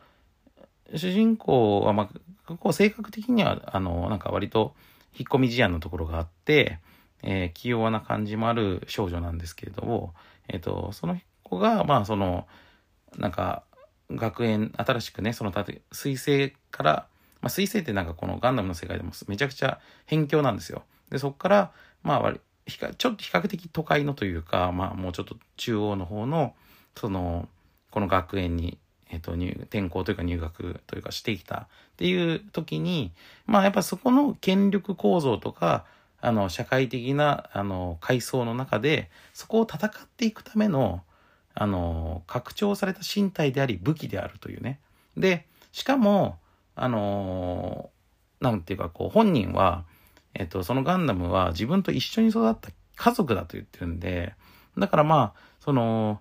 主人公は、まあ、こう性格的には、あの、なんか割と引っ込み思案のところがあって、えー、器用な感じもある少女なんですけれども、えっ、ー、と、その子が、まあ、その、なんか、学園、新しくね、その、水星から、まあ、水星ってなんかこのガンダムの世界でもめちゃくちゃ辺境なんですよ。で、そこから、まあ、ちょっと比較的都会のというか、まあ、もうちょっと中央の方の、その、この学園に、えっ、と、入、転校というか入学というかしてきたっていう時に、まあ、やっぱそこの権力構造とか、あの、社会的な、あの、階層の中で、そこを戦っていくための、あの、拡張された身体であり、武器であるというね。で、しかも、あの、なんていうか、こう、本人は、えっと、そのガンダムは自分と一緒に育った家族だと言ってるんで、だからまあ、その、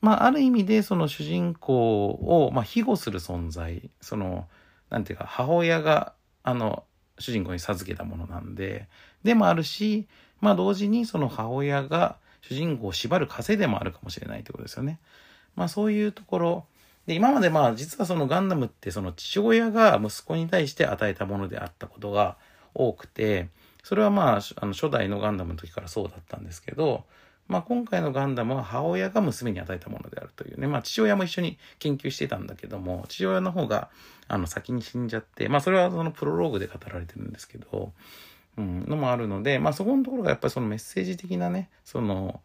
まあ、ある意味でその主人公を、まあ、庇護する存在、その、なんていうか、母親が、あの、主人公に授けたものなんで、でもあるし、まあ、同時にその母親が主人公を縛る枷でもあるかもしれないってことですよね。まあ、そういうところ、で、今までまあ、実はそのガンダムってその父親が息子に対して与えたものであったことが、多くて、それはまあ、あの初代のガンダムの時からそうだったんですけど、まあ今回のガンダムは母親が娘に与えたものであるというね、まあ父親も一緒に研究してたんだけども、父親の方があの先に死んじゃって、まあそれはそのプロローグで語られてるんですけど、うん、のもあるので、まあそこのところがやっぱりそのメッセージ的なね、その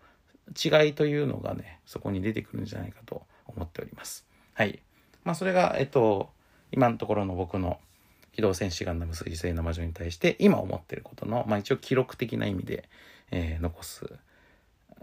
違いというのがね、そこに出てくるんじゃないかと思っております。はい。まあそれが、えっと、今のところの僕の機動戦士ガンダム水星の魔女に対して今思ってることの、まあ一応記録的な意味で、えー、残す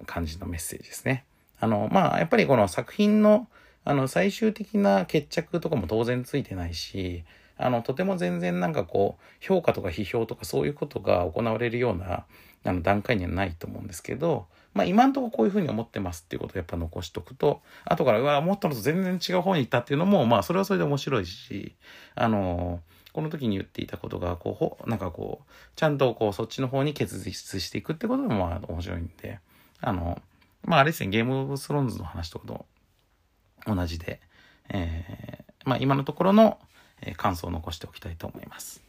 感じのメッセージですね。あの、まあやっぱりこの作品のあの最終的な決着とかも当然ついてないし、あの、とても全然なんかこう、評価とか批評とかそういうことが行われるような、あの、段階にはないと思うんですけど、まあ今んとここういうふうに思ってますっていうことをやっぱ残しとくと、後から、うわ、思ったのと全然違う方に行ったっていうのも、まあそれはそれで面白いし、あのこの時に言っていたことが、こう、なんかこう、ちゃんとこう、そっちの方に結実していくってこともまあ面白いんで、あの、まああれですね、ゲームオブスローンズの話とかと同じで、えー、まあ今のところの感想を残しておきたいと思います。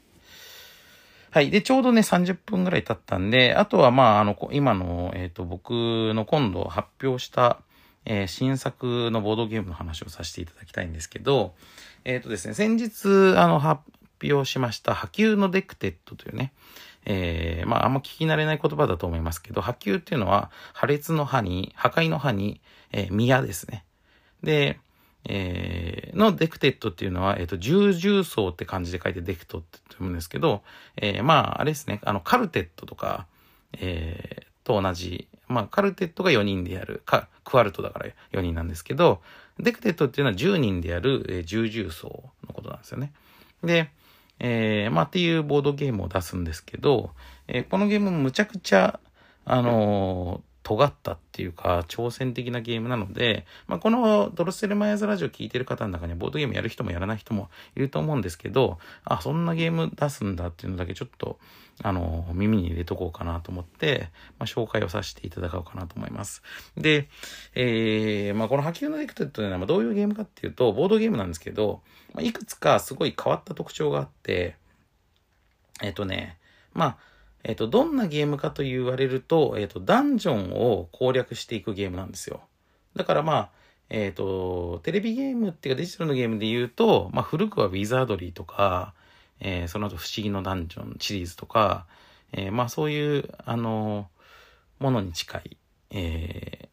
はい。で、ちょうどね、30分ぐらい経ったんで、あとは、まあ、あの、今の、えっ、ー、と、僕の今度発表した、えー、新作のボードゲームの話をさせていただきたいんですけど、えっ、ー、とですね、先日、あの、は発表しました、破宮のデクテットというね、えー、まあ、あんま聞き慣れない言葉だと思いますけど、破宮っていうのは、破裂の破に、破壊の破に、えー、宮ですね。で、えー、のデクテットっていうのは、えっ、ー、と、十重奏って漢字で書いてデクテットって読むんですけど、えー、まあ、あれですね、あの、カルテットとか、えー、と同じ、まあ、カルテットが4人でやる、か、クワルトだから4人なんですけど、デクテットっていうのは10人でやる、えー、十重奏のことなんですよね。で、えー、まあ、っていうボードゲームを出すんですけど、えー、このゲームむちゃくちゃ、あのー尖ったっていうか、挑戦的なゲームなので、まあ、このドロッセルマイヤーズラジオ聞いてる方の中にはボードゲームやる人もやらない人もいると思うんですけど、あ、そんなゲーム出すんだっていうのだけちょっと、あの、耳に入れとこうかなと思って、まあ、紹介をさせていただこうかなと思います。で、えー、まあ、この破宮のデクテットというのはどういうゲームかっていうと、ボードゲームなんですけど、まあ、いくつかすごい変わった特徴があって、えっ、とね、まあ、えっ、と、どんなゲームかと言われると、えっ、と、ダンジョンを攻略していくゲームなんですよ。だからまあ、えっ、と、テレビゲームっていうかデジタルのゲームで言うと、まあ、古くはウィザードリーとか、えー、その後不思議のダンジョンシリーズとか、えー、まあそういう、あの、ものに近い、え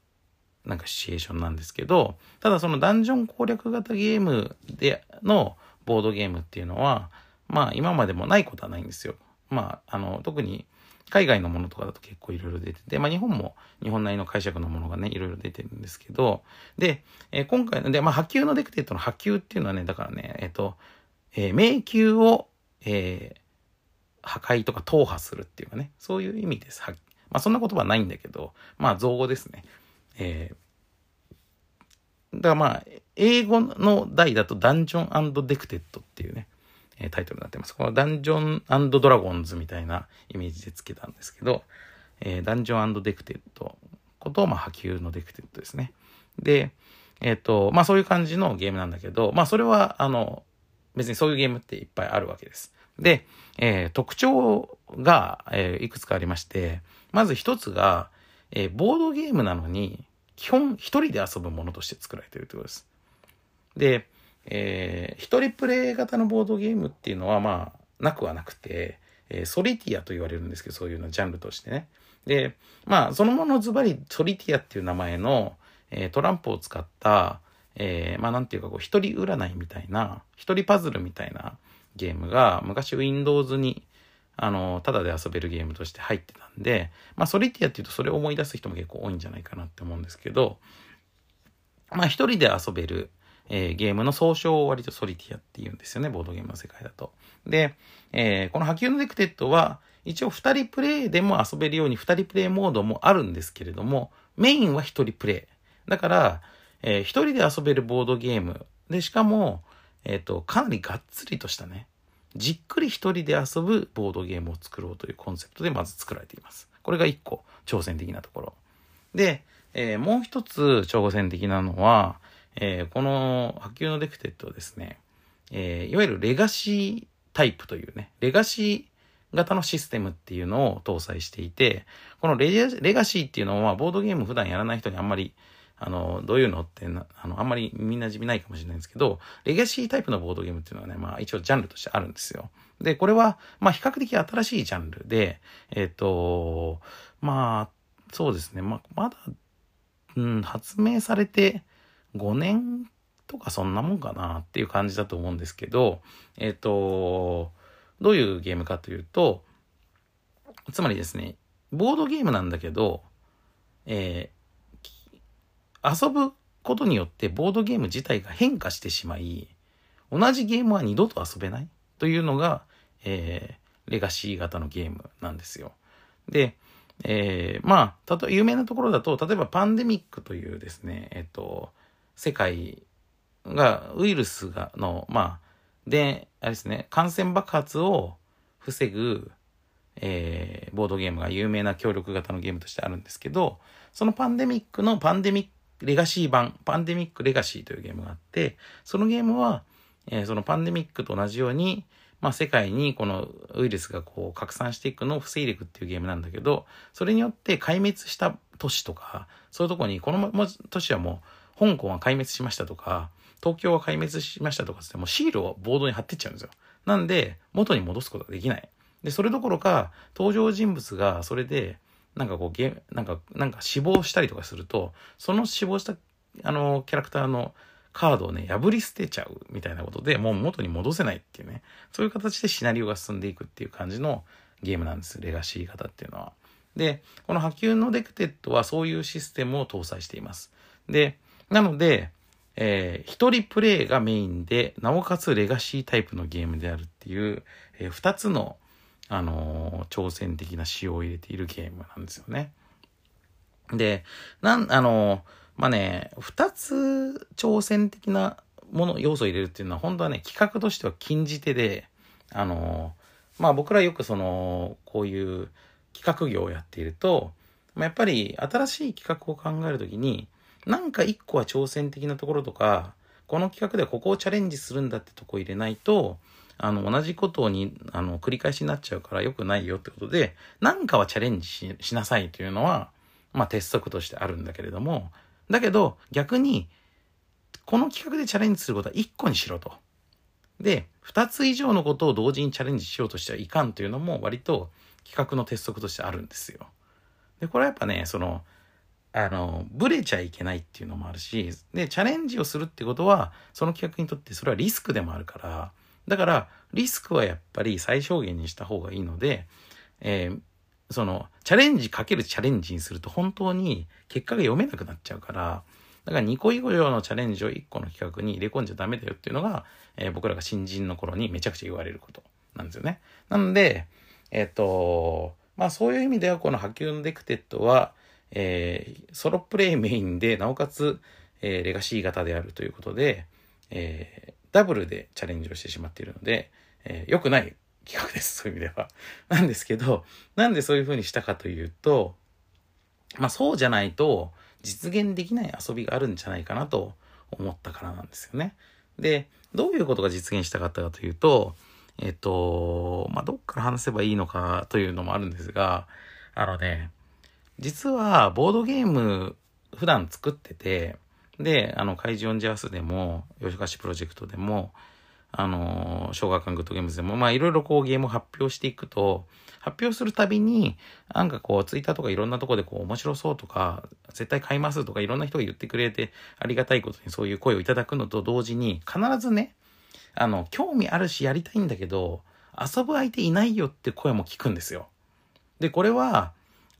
ー、なんかシチュエーションなんですけど、ただそのダンジョン攻略型ゲームでのボードゲームっていうのは、まあ今までもないことはないんですよ。まあ、あの、特に海外のものとかだと結構いろいろ出てて、まあ日本も日本なりの解釈のものがね、いろいろ出てるんですけど、で、えー、今回の、で、まあ破宮のデクテットの破宮っていうのはね、だからね、えっ、ー、と、えー、迷宮を、えー、破壊とか踏破するっていうかね、そういう意味です。はまあそんな言葉はないんだけど、まあ造語ですね。えー、だからまあ、英語の題だとダンジョンデクテットっていうね、えタイトルになってます。このダンジョンドラゴンズみたいなイメージでつけたんですけど、えー、ダンジョンデクテットこと、まあ、破宮のデクテットですね。で、えっ、ー、と、まあそういう感じのゲームなんだけど、まあそれは、あの、別にそういうゲームっていっぱいあるわけです。で、えー、特徴が、え、いくつかありまして、まず一つが、え、ボードゲームなのに、基本一人で遊ぶものとして作られているということです。で、えー、一人プレイ型のボードゲームっていうのはまあなくはなくて、えー、ソリティアと言われるんですけどそういうのジャンルとしてね。で、まあそのものズバリソリティアっていう名前の、えー、トランプを使った、えー、まあなんていうかこう一人占いみたいな、一人パズルみたいなゲームが昔 Windows にあの、ただで遊べるゲームとして入ってたんで、まあソリティアっていうとそれを思い出す人も結構多いんじゃないかなって思うんですけど、まあ一人で遊べる、えー、ゲームの総称を割とソリティアって言うんですよね、ボードゲームの世界だと。で、えー、この破宮のデクテットは、一応2人プレイでも遊べるように2人プレイモードもあるんですけれども、メインは1人プレイ。だから、えー、1人で遊べるボードゲーム。で、しかも、えっ、ー、と、かなりがっつりとしたね、じっくり1人で遊ぶボードゲームを作ろうというコンセプトでまず作られています。これが1個挑戦的なところ。で、えー、もう一つ挑戦的なのは、えー、この破宮のデクテットはですね、えー、いわゆるレガシータイプというね、レガシー型のシステムっていうのを搭載していて、このレガシーっていうのはボードゲーム普段やらない人にあんまり、あの、どういうのってあの、あんまりみんなじみないかもしれないんですけど、レガシータイプのボードゲームっていうのはね、まあ一応ジャンルとしてあるんですよ。で、これは、まあ比較的新しいジャンルで、えっ、ー、と、まあ、そうですね、まあ、まだ、うん、発明されて、5年とかそんなもんかなっていう感じだと思うんですけど、えっ、ー、と、どういうゲームかというと、つまりですね、ボードゲームなんだけど、えー、遊ぶことによってボードゲーム自体が変化してしまい、同じゲームは二度と遊べないというのが、えー、レガシー型のゲームなんですよ。で、えー、まあ、たと、有名なところだと、例えばパンデミックというですね、えっと、世界が、ウイルスが、の、まあ、で、あれですね、感染爆発を防ぐ、えー、ボードゲームが有名な協力型のゲームとしてあるんですけど、そのパンデミックのパンデミックレガシー版、パンデミックレガシーというゲームがあって、そのゲームは、えー、そのパンデミックと同じように、まあ、世界にこのウイルスがこう拡散していくのを防いでいくっていうゲームなんだけど、それによって壊滅した都市とか、そういうとこに、この都市はもう、香港は壊滅しましたとか、東京は壊滅しましたとかってもうシールをボードに貼ってっちゃうんですよ。なんで、元に戻すことができない。で、それどころか、登場人物がそれで、なんかこうゲーム、なんか、なんか死亡したりとかすると、その死亡した、あの、キャラクターのカードをね、破り捨てちゃうみたいなことで、もう元に戻せないっていうね、そういう形でシナリオが進んでいくっていう感じのゲームなんです。レガシー型っていうのは。で、この破宮のデクテットはそういうシステムを搭載しています。で、なので、えー、一人プレイがメインで、なおかつレガシータイプのゲームであるっていう、えー、二つの、あのー、挑戦的な仕様を入れているゲームなんですよね。で、なん、あのー、まあね、二つ挑戦的なもの、要素を入れるっていうのは、本当はね、企画としては禁じ手で、あのー、まあ僕らよくその、こういう企画業をやっていると、まあ、やっぱり新しい企画を考えるときに、なんか一個は挑戦的なところとか、この企画でここをチャレンジするんだってとこ入れないと、あの、同じことに、あの、繰り返しになっちゃうから良くないよってことで、なんかはチャレンジしなさいというのは、まあ鉄則としてあるんだけれども、だけど逆に、この企画でチャレンジすることは1個にしろと。で、2つ以上のことを同時にチャレンジしようとしてはいかんというのも割と企画の鉄則としてあるんですよ。で、これはやっぱね、その、あの、ブレちゃいけないっていうのもあるし、で、チャレンジをするってことは、その企画にとってそれはリスクでもあるから、だから、リスクはやっぱり最小限にした方がいいので、えー、その、チャレンジかけるチャレンジにすると本当に結果が読めなくなっちゃうから、だから2個以上のチャレンジを1個の企画に入れ込んじゃダメだよっていうのが、えー、僕らが新人の頃にめちゃくちゃ言われることなんですよね。なんで、えっ、ー、と、まあそういう意味ではこの破宮のデクテットは、えー、ソロプレイメインで、なおかつ、えー、レガシー型であるということで、えー、ダブルでチャレンジをしてしまっているので、え、良くない企画です。そういう意味では。なんですけど、なんでそういう風にしたかというと、まあそうじゃないと実現できない遊びがあるんじゃないかなと思ったからなんですよね。で、どういうことが実現したかったかというと、えっと、まあどっから話せばいいのかというのもあるんですが、あのね、実はボードゲーム普段作ってて、で、あの、怪獣オンジャースでも、吉川市プロジェクトでも、あの、小学館グッドゲームズでも、まあいろいろこうゲームを発表していくと、発表するたびに、なんかこう、ツイッターとかいろんなとこでこう、面白そうとか、絶対買いますとかいろんな人が言ってくれて、ありがたいことにそういう声をいただくのと同時に、必ずね、あの、興味あるしやりたいんだけど、遊ぶ相手いないよって声も聞くんですよ。で、これは、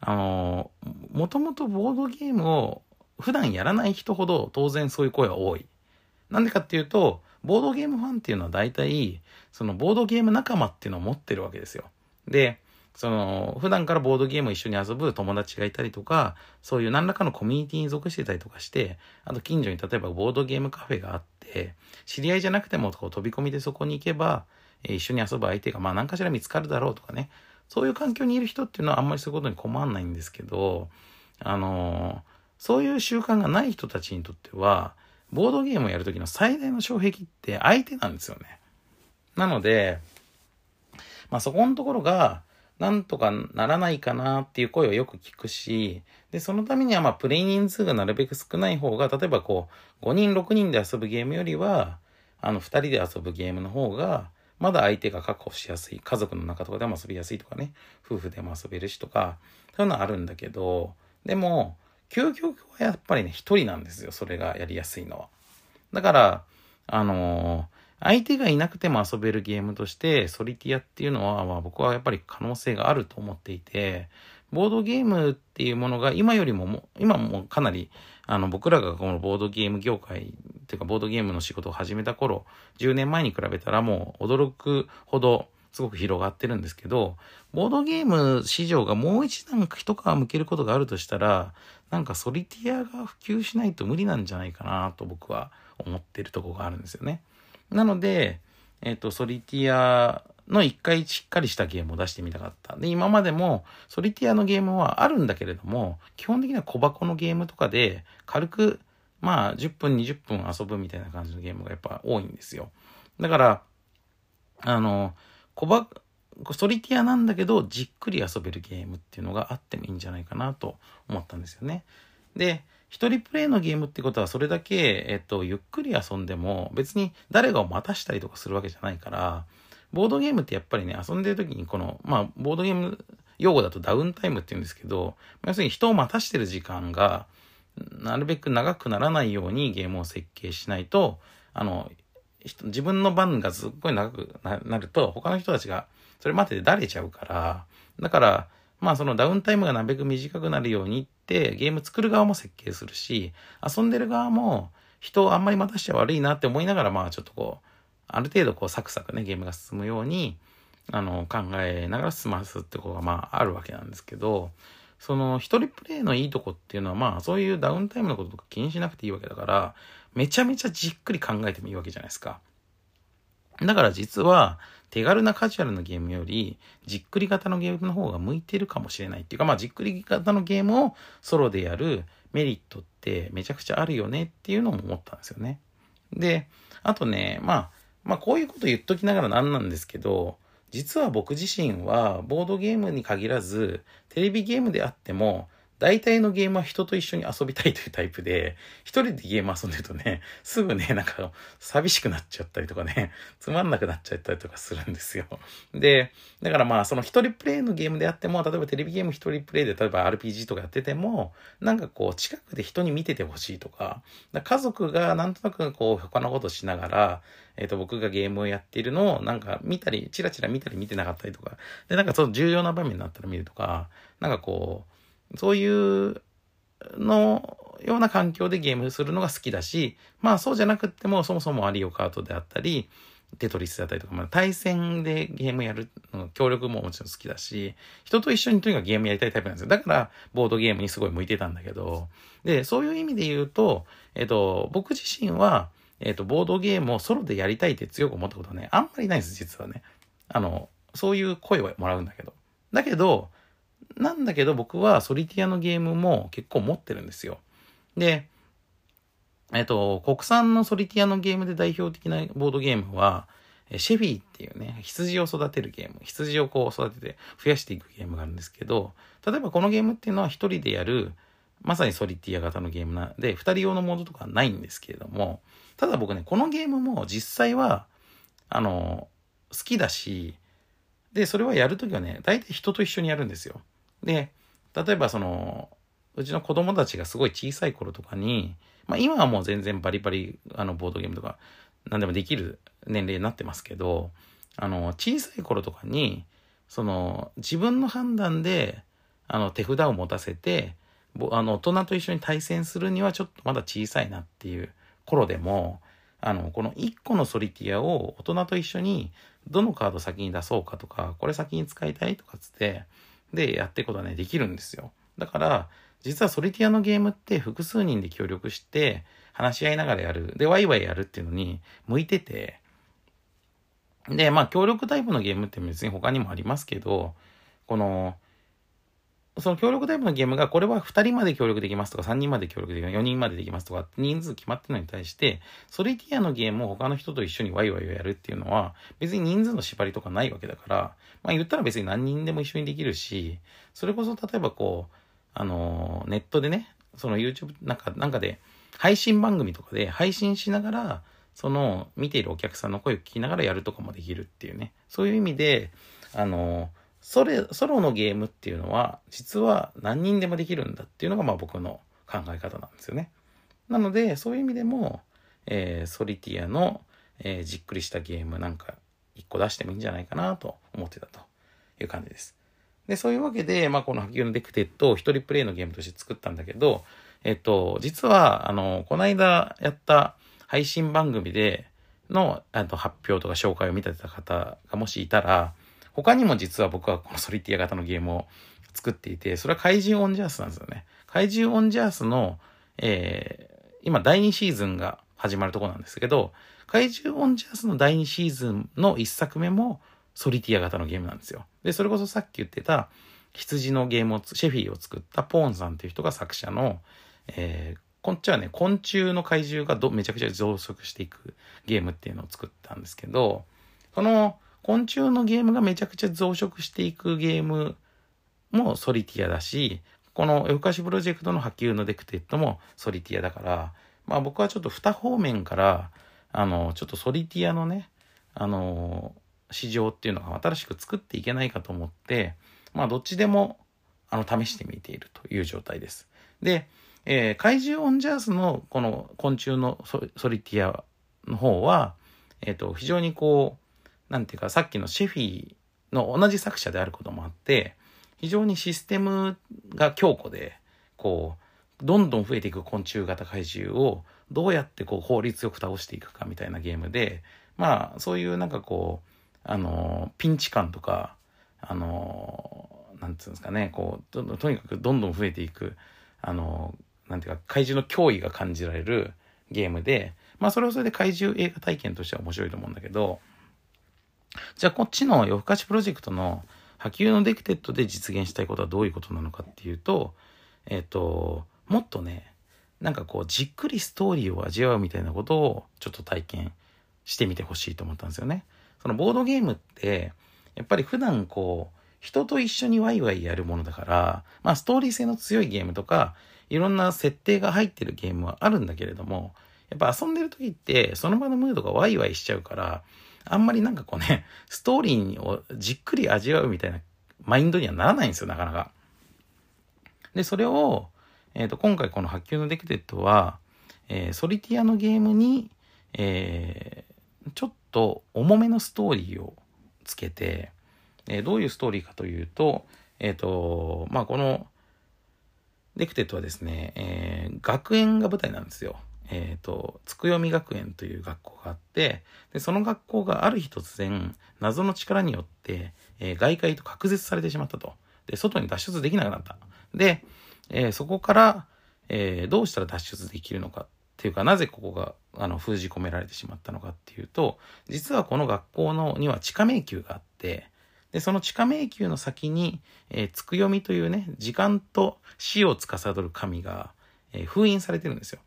あの、もともとボードゲームを普段やらない人ほど当然そういう声は多い。なんでかっていうと、ボードゲームファンっていうのは大体、そのボードゲーム仲間っていうのを持ってるわけですよ。で、その、普段からボードゲームを一緒に遊ぶ友達がいたりとか、そういう何らかのコミュニティに属してたりとかして、あと近所に例えばボードゲームカフェがあって、知り合いじゃなくてもこう飛び込みでそこに行けば、一緒に遊ぶ相手がまあ何かしら見つかるだろうとかね、そういう環境にいる人っていうのはあんまりそういうことに困らないんですけど、あの、そういう習慣がない人たちにとっては、ボードゲームをやるときの最大の障壁って相手なんですよね。なので、まあそこのところが、なんとかならないかなっていう声をよく聞くし、で、そのためにはまあプレイ人数がなるべく少ない方が、例えばこう、5人6人で遊ぶゲームよりは、あの2人で遊ぶゲームの方が、まだ相手が確保しやすい。家族の中とかでも遊びやすいとかね。夫婦でも遊べるしとか、そういうのはあるんだけど、でも、究極はやっぱりね、一人なんですよ。それがやりやすいのは。だから、あのー、相手がいなくても遊べるゲームとして、ソリティアっていうのは、まあ、僕はやっぱり可能性があると思っていて、ボードゲームっていうものが今よりもも、今もかなり、あの、僕らがこのボードゲーム業界っていうか、ボードゲームの仕事を始めた頃、10年前に比べたらもう驚くほど、すごく広がってるんですけど、ボードゲーム市場がもう一段一皮向けることがあるとしたら、なんかソリティアが普及しないと無理なんじゃないかなと僕は思ってるとこがあるんですよね。なので、えっ、ー、と、ソリティアの一回しっかりしたゲームを出してみたかった。で、今までもソリティアのゲームはあるんだけれども、基本的には小箱のゲームとかで軽く、まあ、10分、20分遊ぶみたいな感じのゲームがやっぱ多いんですよ。だから、あの、小ば、ソリティアなんだけど、じっくり遊べるゲームっていうのがあってもいいんじゃないかなと思ったんですよね。で、一人プレイのゲームってことはそれだけ、えっと、ゆっくり遊んでも別に誰かを待たしたりとかするわけじゃないから、ボードゲームってやっぱりね、遊んでる時にこの、まあ、ボードゲーム用語だとダウンタイムって言うんですけど、要するに人を待たしてる時間が、なるべく長くならないようにゲームを設計しないと、あの、自分の番がすっごい長くなると、他の人たちがそれ待っててだれちゃうから、だから、まあそのダウンタイムがなるべく短くなるようにってゲーム作る側も設計するし、遊んでる側も人をあんまり待たしちゃ悪いなって思いながら、まあちょっとこう、ある程度こうサクサクね、ゲームが進むように、あの、考えながら進ますってことがまああるわけなんですけど、その一人プレイのいいとこっていうのはまあそういうダウンタイムのこととか気にしなくていいわけだから、めちゃめちゃじっくり考えてもいいわけじゃないですか。だから実は手軽なカジュアルなゲームよりじっくり型のゲームの方が向いてるかもしれないっていうかまあじっくり型のゲームをソロでやるメリットってめちゃくちゃあるよねっていうのも思ったんですよね。で、あとね、まあ、まあこういうこと言っときながらなんなんですけど、実は僕自身はボードゲームに限らずテレビゲームであっても大体のゲームは人と一緒に遊びたいというタイプで、一人でゲーム遊んでるとね、すぐね、なんか寂しくなっちゃったりとかね、つまんなくなっちゃったりとかするんですよ。で、だからまあその一人プレイのゲームであっても、例えばテレビゲーム一人プレイで、例えば RPG とかやってても、なんかこう近くで人に見ててほしいとか、か家族がなんとなくこう他のことしながら、えっ、ー、と、僕がゲームをやっているのをなんか見たり、チラチラ見たり見てなかったりとか、で、なんかその重要な場面になったら見るとか、なんかこう、そういうのような環境でゲームするのが好きだし、まあそうじゃなくってもそもそもアリオカートであったり、テトリスだったりとか、まあ、対戦でゲームやる協力ももちろん好きだし、人と一緒にとにかくゲームやりたいタイプなんですよ。だからボードゲームにすごい向いてたんだけど、で、そういう意味で言うと、えっ、と、僕自身は、えっ、と、ボードゲームをソロでやりたいって強く思ったことはね、あんまりないんです、実はね。あの、そういう声をもらうんだけど。だけど、なんだけど僕はソリティアのゲームも結構持ってるんですよ。で、えっと、国産のソリティアのゲームで代表的なボードゲームは、シェフィーっていうね、羊を育てるゲーム、羊をこう育てて増やしていくゲームがあるんですけど、例えばこのゲームっていうのは一人でやる、まさにソリティア型のゲームなんで、二人用のモードとかはないんですけれども、ただ僕ね、このゲームも実際は、あの、好きだし、で、それはやるときはね、大体人と一緒にやるんですよ。で、例えばその、うちの子供たちがすごい小さい頃とかに、まあ今はもう全然バリバリあのボードゲームとか何でもできる年齢になってますけど、あの小さい頃とかに、その自分の判断であの手札を持たせて、あの大人と一緒に対戦するにはちょっとまだ小さいなっていう頃でも、あの、この1個のソリティアを大人と一緒にどのカード先に出そうかとか、これ先に使いたいとかつって、でやっていくことはね、できるんですよ。だから、実はソリティアのゲームって複数人で協力して話し合いながらやる。で、ワイワイやるっていうのに向いてて、で、まあ、協力タイプのゲームって別に他にもありますけど、この、その協力タイプのゲームが、これは2人まで協力できますとか、3人まで協力できます、4人までできますとか、人数決まってるのに対して、ソリティアのゲームを他の人と一緒にワイワイをやるっていうのは、別に人数の縛りとかないわけだから、まあ言ったら別に何人でも一緒にできるし、それこそ例えばこう、あの、ネットでね、その YouTube なんか、なんかで、配信番組とかで配信しながら、その見ているお客さんの声を聞きながらやるとかもできるっていうね、そういう意味で、あの、それ、ソロのゲームっていうのは、実は何人でもできるんだっていうのが、まあ僕の考え方なんですよね。なので、そういう意味でも、えー、ソリティアの、えー、じっくりしたゲームなんか一個出してもいいんじゃないかなと思ってたという感じです。で、そういうわけで、まあこの破宮のデクテットを一人プレイのゲームとして作ったんだけど、えっと、実は、あの、この間やった配信番組での、あと発表とか紹介を見てた方がもしいたら、他にも実は僕はこのソリティア型のゲームを作っていて、それは怪獣オンジャースなんですよね。怪獣オンジャースの、えー、今第2シーズンが始まるとこなんですけど、怪獣オンジャースの第2シーズンの1作目もソリティア型のゲームなんですよ。で、それこそさっき言ってた羊のゲームを、シェフィーを作ったポーンさんっていう人が作者の、えー、こっちはね、昆虫の怪獣がどめちゃくちゃ増殖していくゲームっていうのを作ったんですけど、その昆虫のゲームがめちゃくちゃ増殖していくゲームもソリティアだし、この夜更かしプロジェクトの破宮のデクテットもソリティアだから、まあ僕はちょっと二方面から、あの、ちょっとソリティアのね、あの、市場っていうのが新しく作っていけないかと思って、まあどっちでも、あの、試してみているという状態です。で、えー、怪獣オンジャースのこの昆虫のソリティアの方は、えっ、ー、と、非常にこう、なんていうか、さっきのシェフィーの同じ作者であることもあって、非常にシステムが強固で、こう、どんどん増えていく昆虫型怪獣をどうやってこう効率よく倒していくかみたいなゲームで、まあ、そういうなんかこう、あの、ピンチ感とか、あの、なんつうんですかね、こう、ととにかくどんどん増えていく、あの、なんていうか、怪獣の脅威が感じられるゲームで、まあ、それはそれで怪獣映画体験としては面白いと思うんだけど、じゃあこっちの夜更かしプロジェクトの破宮のデクテットで実現したいことはどういうことなのかっていうと、えっ、と、もっとね、なんかこう、じっくりストーリーを味わうみたいなことをちょっと体験してみてほしいと思ったんですよね。そのボードゲームって、やっぱり普段こう、人と一緒にワイワイやるものだから、まあストーリー性の強いゲームとか、いろんな設定が入ってるゲームはあるんだけれども、やっぱ遊んでる時って、その場のムードがワイワイしちゃうから、あんまりなんかこうね、ストーリーをじっくり味わうみたいなマインドにはならないんですよ、なかなか。で、それを、えっ、ー、と、今回この破宮のデクテットは、えー、ソリティアのゲームに、えー、ちょっと重めのストーリーをつけて、えー、どういうストーリーかというと、えっ、ー、と、まあ、この、デクテットはですね、えー、学園が舞台なんですよ。えっ、ー、と、つくよみ学園という学校があって、で、その学校がある日突然、謎の力によって、えー、外界と隔絶されてしまったと。で、外に脱出できなくなった。で、えー、そこから、えー、どうしたら脱出できるのかっていうか、なぜここが、あの、封じ込められてしまったのかっていうと、実はこの学校のには地下迷宮があって、で、その地下迷宮の先に、えー、つくよみというね、時間と死を司る神が、えー、封印されてるんですよ。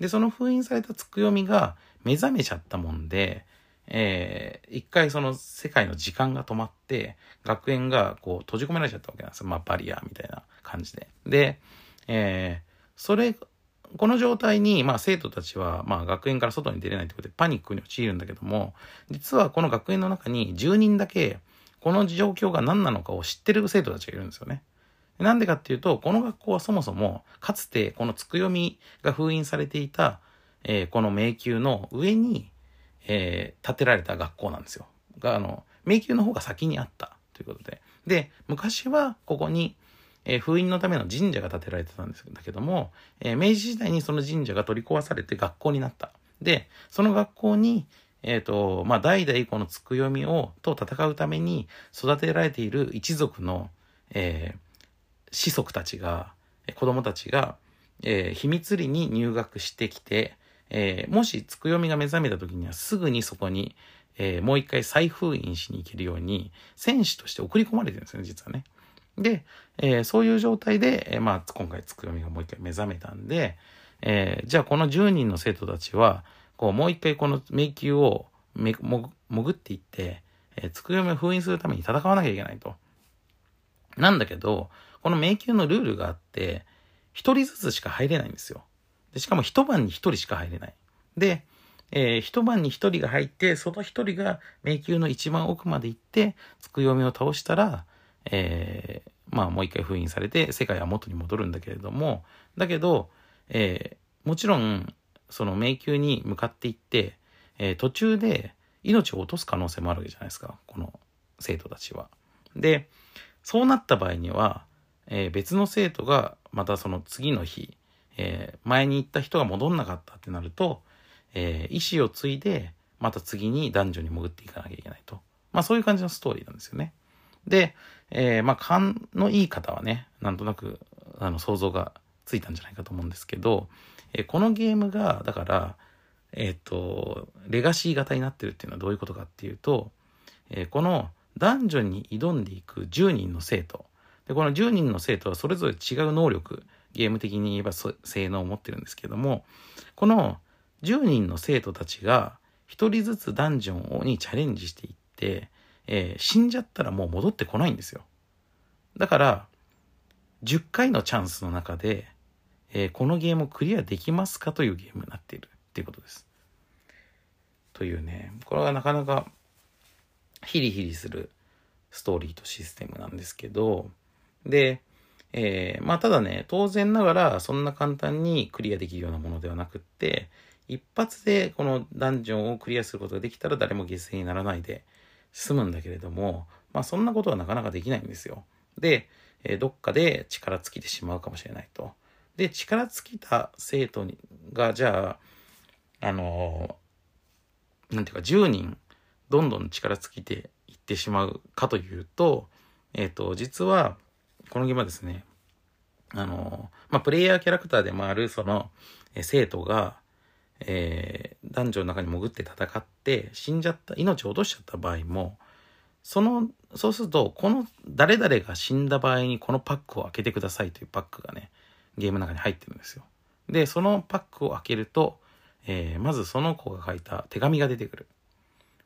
で、その封印されたつくよみが目覚めちゃったもんで、えー、一回その世界の時間が止まって、学園がこう閉じ込められちゃったわけなんですよ。まあバリアみたいな感じで。で、えー、それ、この状態に、まあ生徒たちは、まあ学園から外に出れないということでパニックに陥るんだけども、実はこの学園の中に10人だけ、この状況が何なのかを知ってる生徒たちがいるんですよね。なんでかっていうと、この学校はそもそも、かつてこのつくよみが封印されていた、えー、この迷宮の上に、えー、建てられた学校なんですよ。が、あの、迷宮の方が先にあったということで。で、昔はここに、えー、封印のための神社が建てられてたんですけども、えー、明治時代にその神社が取り壊されて学校になった。で、その学校に、えっ、ー、と、まあ、代々このつくよみを、と戦うために育てられている一族の、えー、子息たちが、子供たちが、えー、秘密裏に入学してきて、えー、もしつくよみが目覚めた時にはすぐにそこに、えー、もう一回再封印しに行けるように、戦士として送り込まれてるんですね、実はね。で、えー、そういう状態で、えー、まあ、今回つくよみがもう一回目覚めたんで、えー、じゃあこの10人の生徒たちは、こう、もう一回この迷宮をめも潜っていって、えー、つくよみを封印するために戦わなきゃいけないと。なんだけど、この迷宮のルールがあって、一人ずつしか入れないんですよ。でしかも一晩に一人しか入れない。で、えー、一晩に一人が入って、その一人が迷宮の一番奥まで行って、つくよみを倒したら、えー、まあもう一回封印されて、世界は元に戻るんだけれども、だけど、えー、もちろん、その迷宮に向かっていって、えー、途中で命を落とす可能性もあるわけじゃないですか、この生徒たちは。で、そうなった場合には、えー、別の生徒がまたその次の日、えー、前に行った人が戻んなかったってなると、えー、意思を継いで、また次に男女に潜っていかなきゃいけないと。まあそういう感じのストーリーなんですよね。で、えー、まあ勘のいい方はね、なんとなく、あの、想像がついたんじゃないかと思うんですけど、えー、このゲームが、だから、えっ、ー、と、レガシー型になってるっていうのはどういうことかっていうと、えー、この男女に挑んでいく10人の生徒。で、この10人の生徒はそれぞれ違う能力、ゲーム的に言えば性能を持ってるんですけども、この10人の生徒たちが1人ずつダンジョンにチャレンジしていって、えー、死んじゃったらもう戻ってこないんですよ。だから、10回のチャンスの中で、えー、このゲームをクリアできますかというゲームになっているっていうことです。というね、これはなかなかヒリヒリするストーリーとシステムなんですけど、で、えー、まあただね、当然ながらそんな簡単にクリアできるようなものではなくって、一発でこのダンジョンをクリアすることができたら誰も犠牲にならないで済むんだけれども、まあそんなことはなかなかできないんですよ。で、え、どっかで力尽きてしまうかもしれないと。で、力尽きた生徒が、じゃあ、あのー、なんていうか、10人、どんどん力尽きていってしまうかというと、えっ、ー、と、実は、このゲームはですね、あの、まあ、プレイヤーキャラクターでもある、その、え生徒が、えー、男女の中に潜って戦って、死んじゃった、命を落としちゃった場合も、その、そうすると、この誰々が死んだ場合にこのパックを開けてくださいというパックがね、ゲームの中に入ってるんですよ。で、そのパックを開けると、えー、まずその子が書いた手紙が出てくる。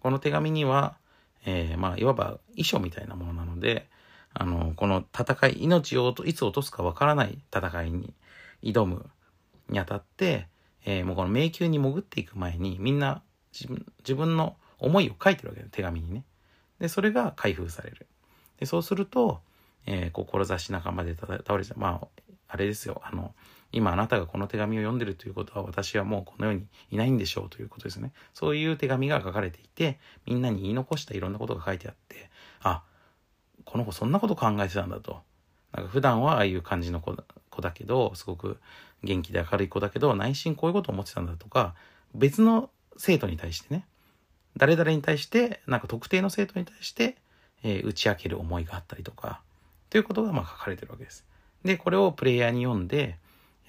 この手紙には、えー、まあ、いわば遺書みたいなものなので、あの、この戦い、命をいつ落とすかわからない戦いに挑むにあたって、えー、もうこの迷宮に潜っていく前にみんな自分自分の思いを書いてるわけだ手紙にね。で、それが開封される。で、そうすると、えー、志仲間で倒れちゃう。まあ、あれですよ。あの、今あなたがこの手紙を読んでるということは私はもうこの世にいないんでしょうということですね。そういう手紙が書かれていて、みんなに言い残したいろんなことが書いてあって、あ、この子そんなこと考えてたんだと。なんか普段はああいう感じの子だけど、すごく元気で明るい子だけど、内心こういうことを思ってたんだとか、別の生徒に対してね、誰々に対して、なんか特定の生徒に対して、えー、打ち明ける思いがあったりとか、ということがまあ書かれてるわけです。で、これをプレイヤーに読んで、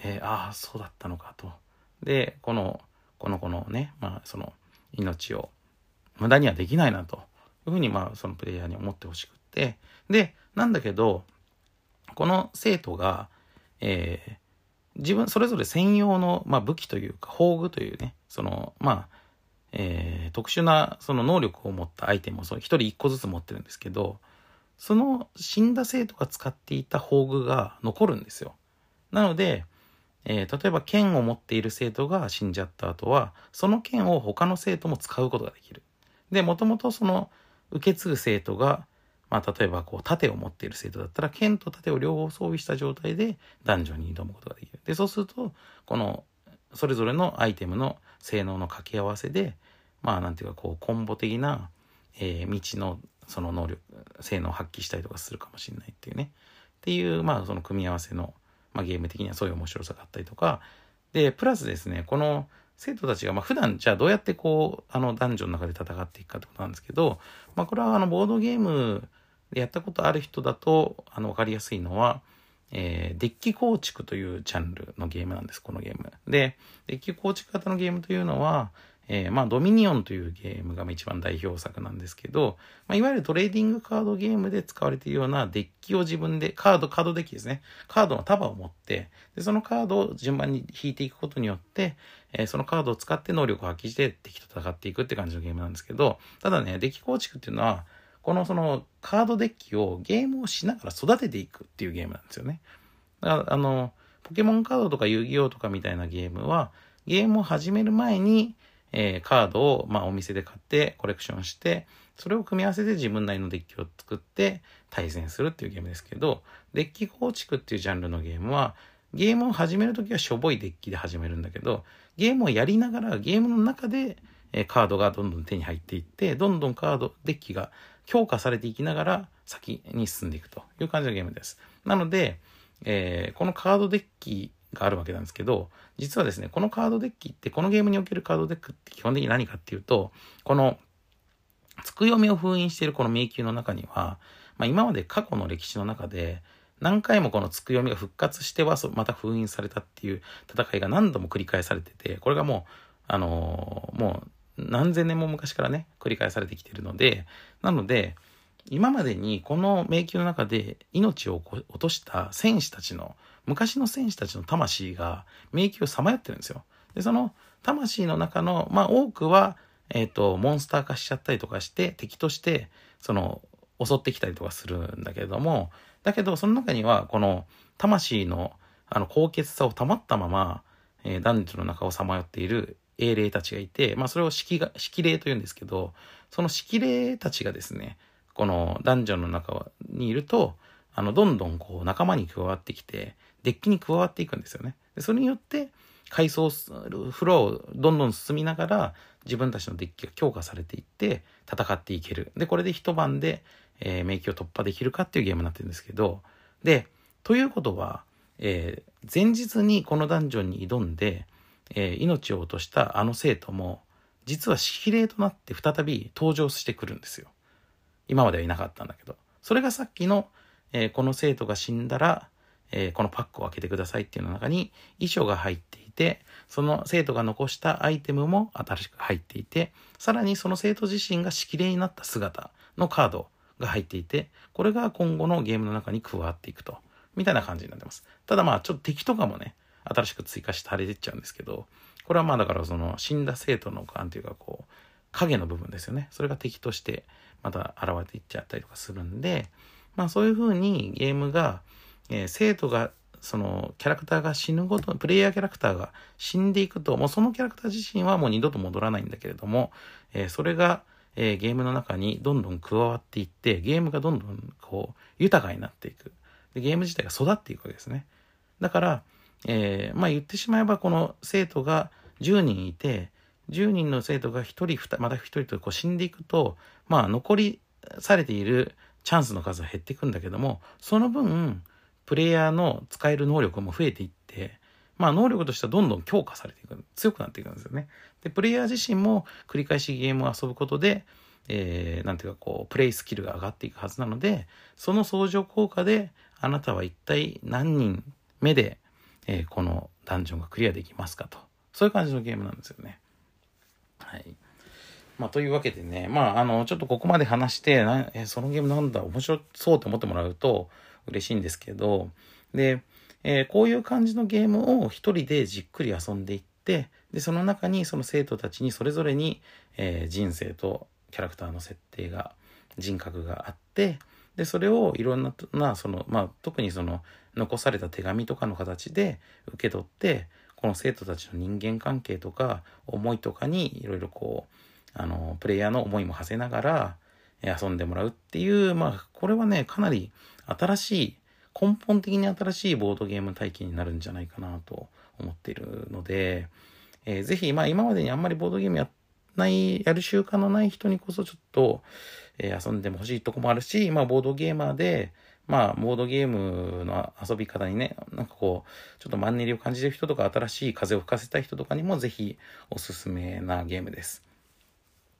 えー、ああ、そうだったのかと。で、この、この子のね、まあその命を無駄にはできないなというふうにまあそのプレイヤーに思ってほしくって、で、なんだけど、この生徒が、えー、自分それぞれ専用の、まあ、武器というか宝具というねそのまあ、えー、特殊なその能力を持ったアイテムを一人一個ずつ持ってるんですけどその死んだ生徒が使っていた宝具が残るんですよ。なので、えー、例えば剣を持っている生徒が死んじゃった後はその剣を他の生徒も使うことができる。でもともとその受け継ぐ生徒がまあ、例えばこう盾を持っている生徒だったら剣と盾を両方装備した状態で男女に挑むことができる。でそうするとこのそれぞれのアイテムの性能の掛け合わせでまあなんていうかこうコンボ的な、えー、未知のその能力性能を発揮したりとかするかもしれないっていうねっていうまあその組み合わせの、まあ、ゲーム的にはそういう面白さがあったりとかでプラスですねこの生徒たちが、まあ、普段じゃあどうやってこうあの男女の中で戦っていくかってことなんですけど、まあ、これはあのボードゲームでやったことある人だと、あの、わかりやすいのは、えー、デッキ構築というジャンルのゲームなんです、このゲーム。で、デッキ構築型のゲームというのは、えー、まあ、ドミニオンというゲームが一番代表作なんですけど、まあ、いわゆるトレーディングカードゲームで使われているようなデッキを自分で、カード、カードデッキですね。カードの束を持って、でそのカードを順番に引いていくことによって、えー、そのカードを使って能力を発揮して敵と戦っていくって感じのゲームなんですけど、ただね、デッキ構築っていうのは、このそのカードデッキをゲームをしながら育てていくっていうゲームなんですよね。だからあの、ポケモンカードとか遊戯王とかみたいなゲームは、ゲームを始める前に、えー、カードを、まあ、お店で買ってコレクションして、それを組み合わせて自分なりのデッキを作って対戦するっていうゲームですけど、デッキ構築っていうジャンルのゲームは、ゲームを始めるときはしょぼいデッキで始めるんだけど、ゲームをやりながらゲームの中で、えー、カードがどんどん手に入っていって、どんどんカード、デッキが強化されていきながら先に進んでいくという感じのゲームです。なので、えー、このカードデッキがあるわけなんですけど、実はですね、このカードデッキって、このゲームにおけるカードデックって基本的に何かっていうと、この、つく読みを封印しているこの迷宮の中には、まあ、今まで過去の歴史の中で、何回もこのつく読みが復活してはまた封印されたっていう戦いが何度も繰り返されてて、これがもう、あのー、もう何千年も昔からね、繰り返されてきてるので、なので、今までにこの迷宮の中で命を落とした戦士たちの、昔の戦士たちの魂が迷宮をさまよってるんですよ。で、その魂の中の、まあ多くは、えっ、ー、と、モンスター化しちゃったりとかして、敵として、その、襲ってきたりとかするんだけれども、だけど、その中には、この、魂の、あの、高潔さを保ったまま、えー、男女の中をさまよっている英霊たちがいて、まあ、それを式が、式霊と言うんですけど、その式霊たちがですね、このダンジョンの中にいると、あの、どんどんこう仲間に加わってきて、デッキに加わっていくんですよね。でそれによって、階層フローをどんどん進みながら、自分たちのデッキが強化されていって、戦っていける。で、これで一晩で、えー、迷宮を突破できるかっていうゲームになってるんですけど、で、ということは、えー、前日にこのダンジョンに挑んで、えー、命を落としたあの生徒も、実は指令となって再び登場してくるんですよ。今まではいなかったんだけど。それがさっきの、えー、この生徒が死んだら、えー、このパックを開けてくださいっていうの中に遺書が入っていて、その生徒が残したアイテムも新しく入っていて、さらにその生徒自身が指令になった姿のカードが入っていて、これが今後のゲームの中に加わっていくと。みたいな感じになってます。ただまあ、ちょっと敵とかもね、新しく追加して貼れてっちゃうんですけど、これはまあだからその死んだ生徒の、なんていうかこう、影の部分ですよね。それが敵としてまた現れていっちゃったりとかするんで、まあそういうふうにゲームが、えー、生徒がそのキャラクターが死ぬごと、プレイヤーキャラクターが死んでいくと、もうそのキャラクター自身はもう二度と戻らないんだけれども、えー、それが、えー、ゲームの中にどんどん加わっていって、ゲームがどんどんこう豊かになっていく。でゲーム自体が育っていくわけですね。だから、えー、まあ言ってしまえばこの生徒が10人いて、10人の生徒が1人2、また1人とこう死んでいくと、まあ残りされているチャンスの数は減っていくんだけども、その分、プレイヤーの使える能力も増えていって、まあ能力としてはどんどん強化されていく、強くなっていくんですよね。で、プレイヤー自身も繰り返しゲームを遊ぶことで、えー、なんていうかこう、プレイスキルが上がっていくはずなので、その相乗効果で、あなたは一体何人目で、えー、このダンジョンがクリアできますかと。そういう感じのゲームなんですよね。はい。まあ、というわけでね、まあ、あの、ちょっとここまで話して、なえそのゲームなんだ、面白そうと思ってもらうと嬉しいんですけど、で、えー、こういう感じのゲームを一人でじっくり遊んでいって、で、その中にその生徒たちにそれぞれに、えー、人生とキャラクターの設定が、人格があって、で、それをいろんな、な、その、まあ、特にその、残された手紙とかの形で受け取って、この生徒たちの人間関係とか、思いとかにいろいろこう、あの、プレイヤーの思いも馳せながら、遊んでもらうっていう、まあ、これはね、かなり新しい、根本的に新しいボードゲーム体験になるんじゃないかなと思っているので、えー、ぜひ、まあ今までにあんまりボードゲームやない、やる習慣のない人にこそちょっと、えー、遊んでも欲しいとこもあるし、まあボードゲーマーで、まあ、ボードゲームの遊び方にね、なんかこう、ちょっとマンネリを感じる人とか、新しい風を吹かせたい人とかにもぜひおすすめなゲームです。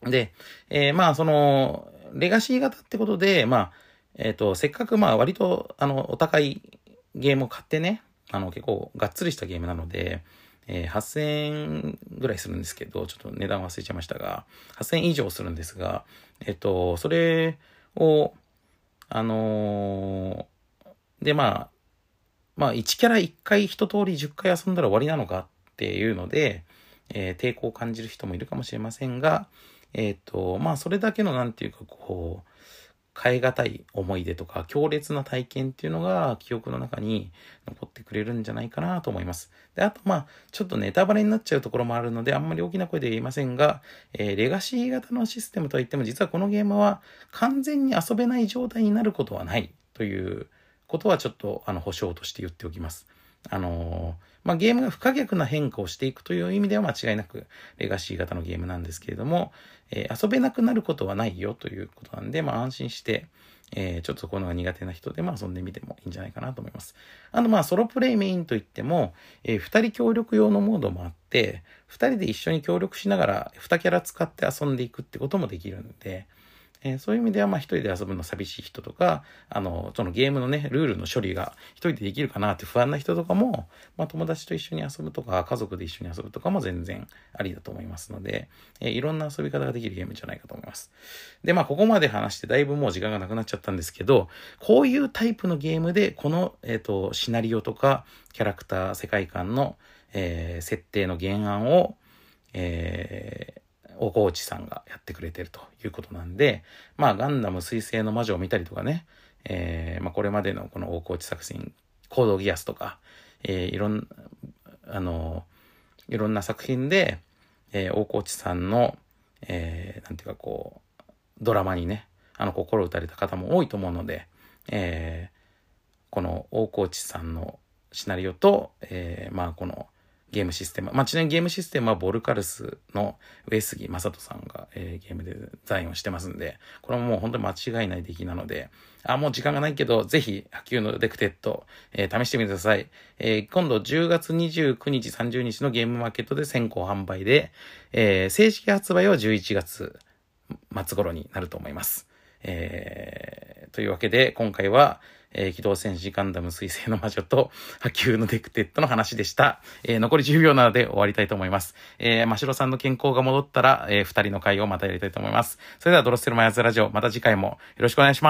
で、えー、まあ、その、レガシー型ってことで、まあ、えっ、ー、と、せっかくまあ、割と、あの、お高いゲームを買ってね、あの、結構がっつりしたゲームなので、えー、8000円ぐらいするんですけど、ちょっと値段忘れちゃいましたが、8000円以上するんですが、えっ、と、それを、あのー、で、まあ、まあ、1キャラ1回一通り10回遊んだら終わりなのかっていうので、えー、抵抗を感じる人もいるかもしれませんが、えっ、と、まあ、それだけの、なんていうか、こう、変え難い思い出とか強烈な体験っていうのが記憶の中に残ってくれるんじゃないかなと思います。で、あとまあ、ちょっとネタバレになっちゃうところもあるので、あんまり大きな声で言いませんが、えー、レガシー型のシステムといっても、実はこのゲームは完全に遊べない状態になることはないということはちょっとあの保証として言っておきます。あのーまあ、ゲームが不可逆な変化をしていくという意味では間違いなくレガシー型のゲームなんですけれども、えー、遊べなくなることはないよということなんで、まあ、安心して、えー、ちょっとこのが苦手な人でも遊んでみてもいいんじゃないかなと思います。あの、ま、ソロプレイメインといっても、えー、二人協力用のモードもあって、二人で一緒に協力しながら二キャラ使って遊んでいくってこともできるんで、えー、そういう意味では、まあ一人で遊ぶの寂しい人とか、あの、そのゲームのね、ルールの処理が一人でできるかなって不安な人とかも、まあ友達と一緒に遊ぶとか、家族で一緒に遊ぶとかも全然ありだと思いますので、えー、いろんな遊び方ができるゲームじゃないかと思います。で、まあここまで話してだいぶもう時間がなくなっちゃったんですけど、こういうタイプのゲームで、この、えっ、ー、と、シナリオとか、キャラクター、世界観の、えー、設定の原案を、えー、大河内さんがやってくれてるということなんで、まあ、ガンダム水星の魔女を見たりとかね、えー、まあ、これまでのこの大河内作品、行動ギアスとか、えー、いろん、あの、いろんな作品で、えー、大河内さんの、えー、なんていうかこう、ドラマにね、あの、心打たれた方も多いと思うので、えー、この大河内さんのシナリオと、えー、まあ、この、ゲームシステム。まあ、ちなみにゲームシステムはボルカルスの上杉真人さんが、えー、ゲームデザインをしてますんで、これももう本当に間違いない出来なので、あ、もう時間がないけど、ぜひ、破宮のデクテット、えー、試してみてください。えー、今度10月29日、30日のゲームマーケットで先行販売で、えー、正式発売は11月末頃になると思います。えー、というわけで、今回は、えー、機動戦士ガンダム水星の魔女と破宮のデクテットの話でした。えー、残り10秒なので終わりたいと思います。えー、真城さんの健康が戻ったら、えー、二人の回をまたやりたいと思います。それではドロッセルマイヤーズラジオ、また次回もよろしくお願いします。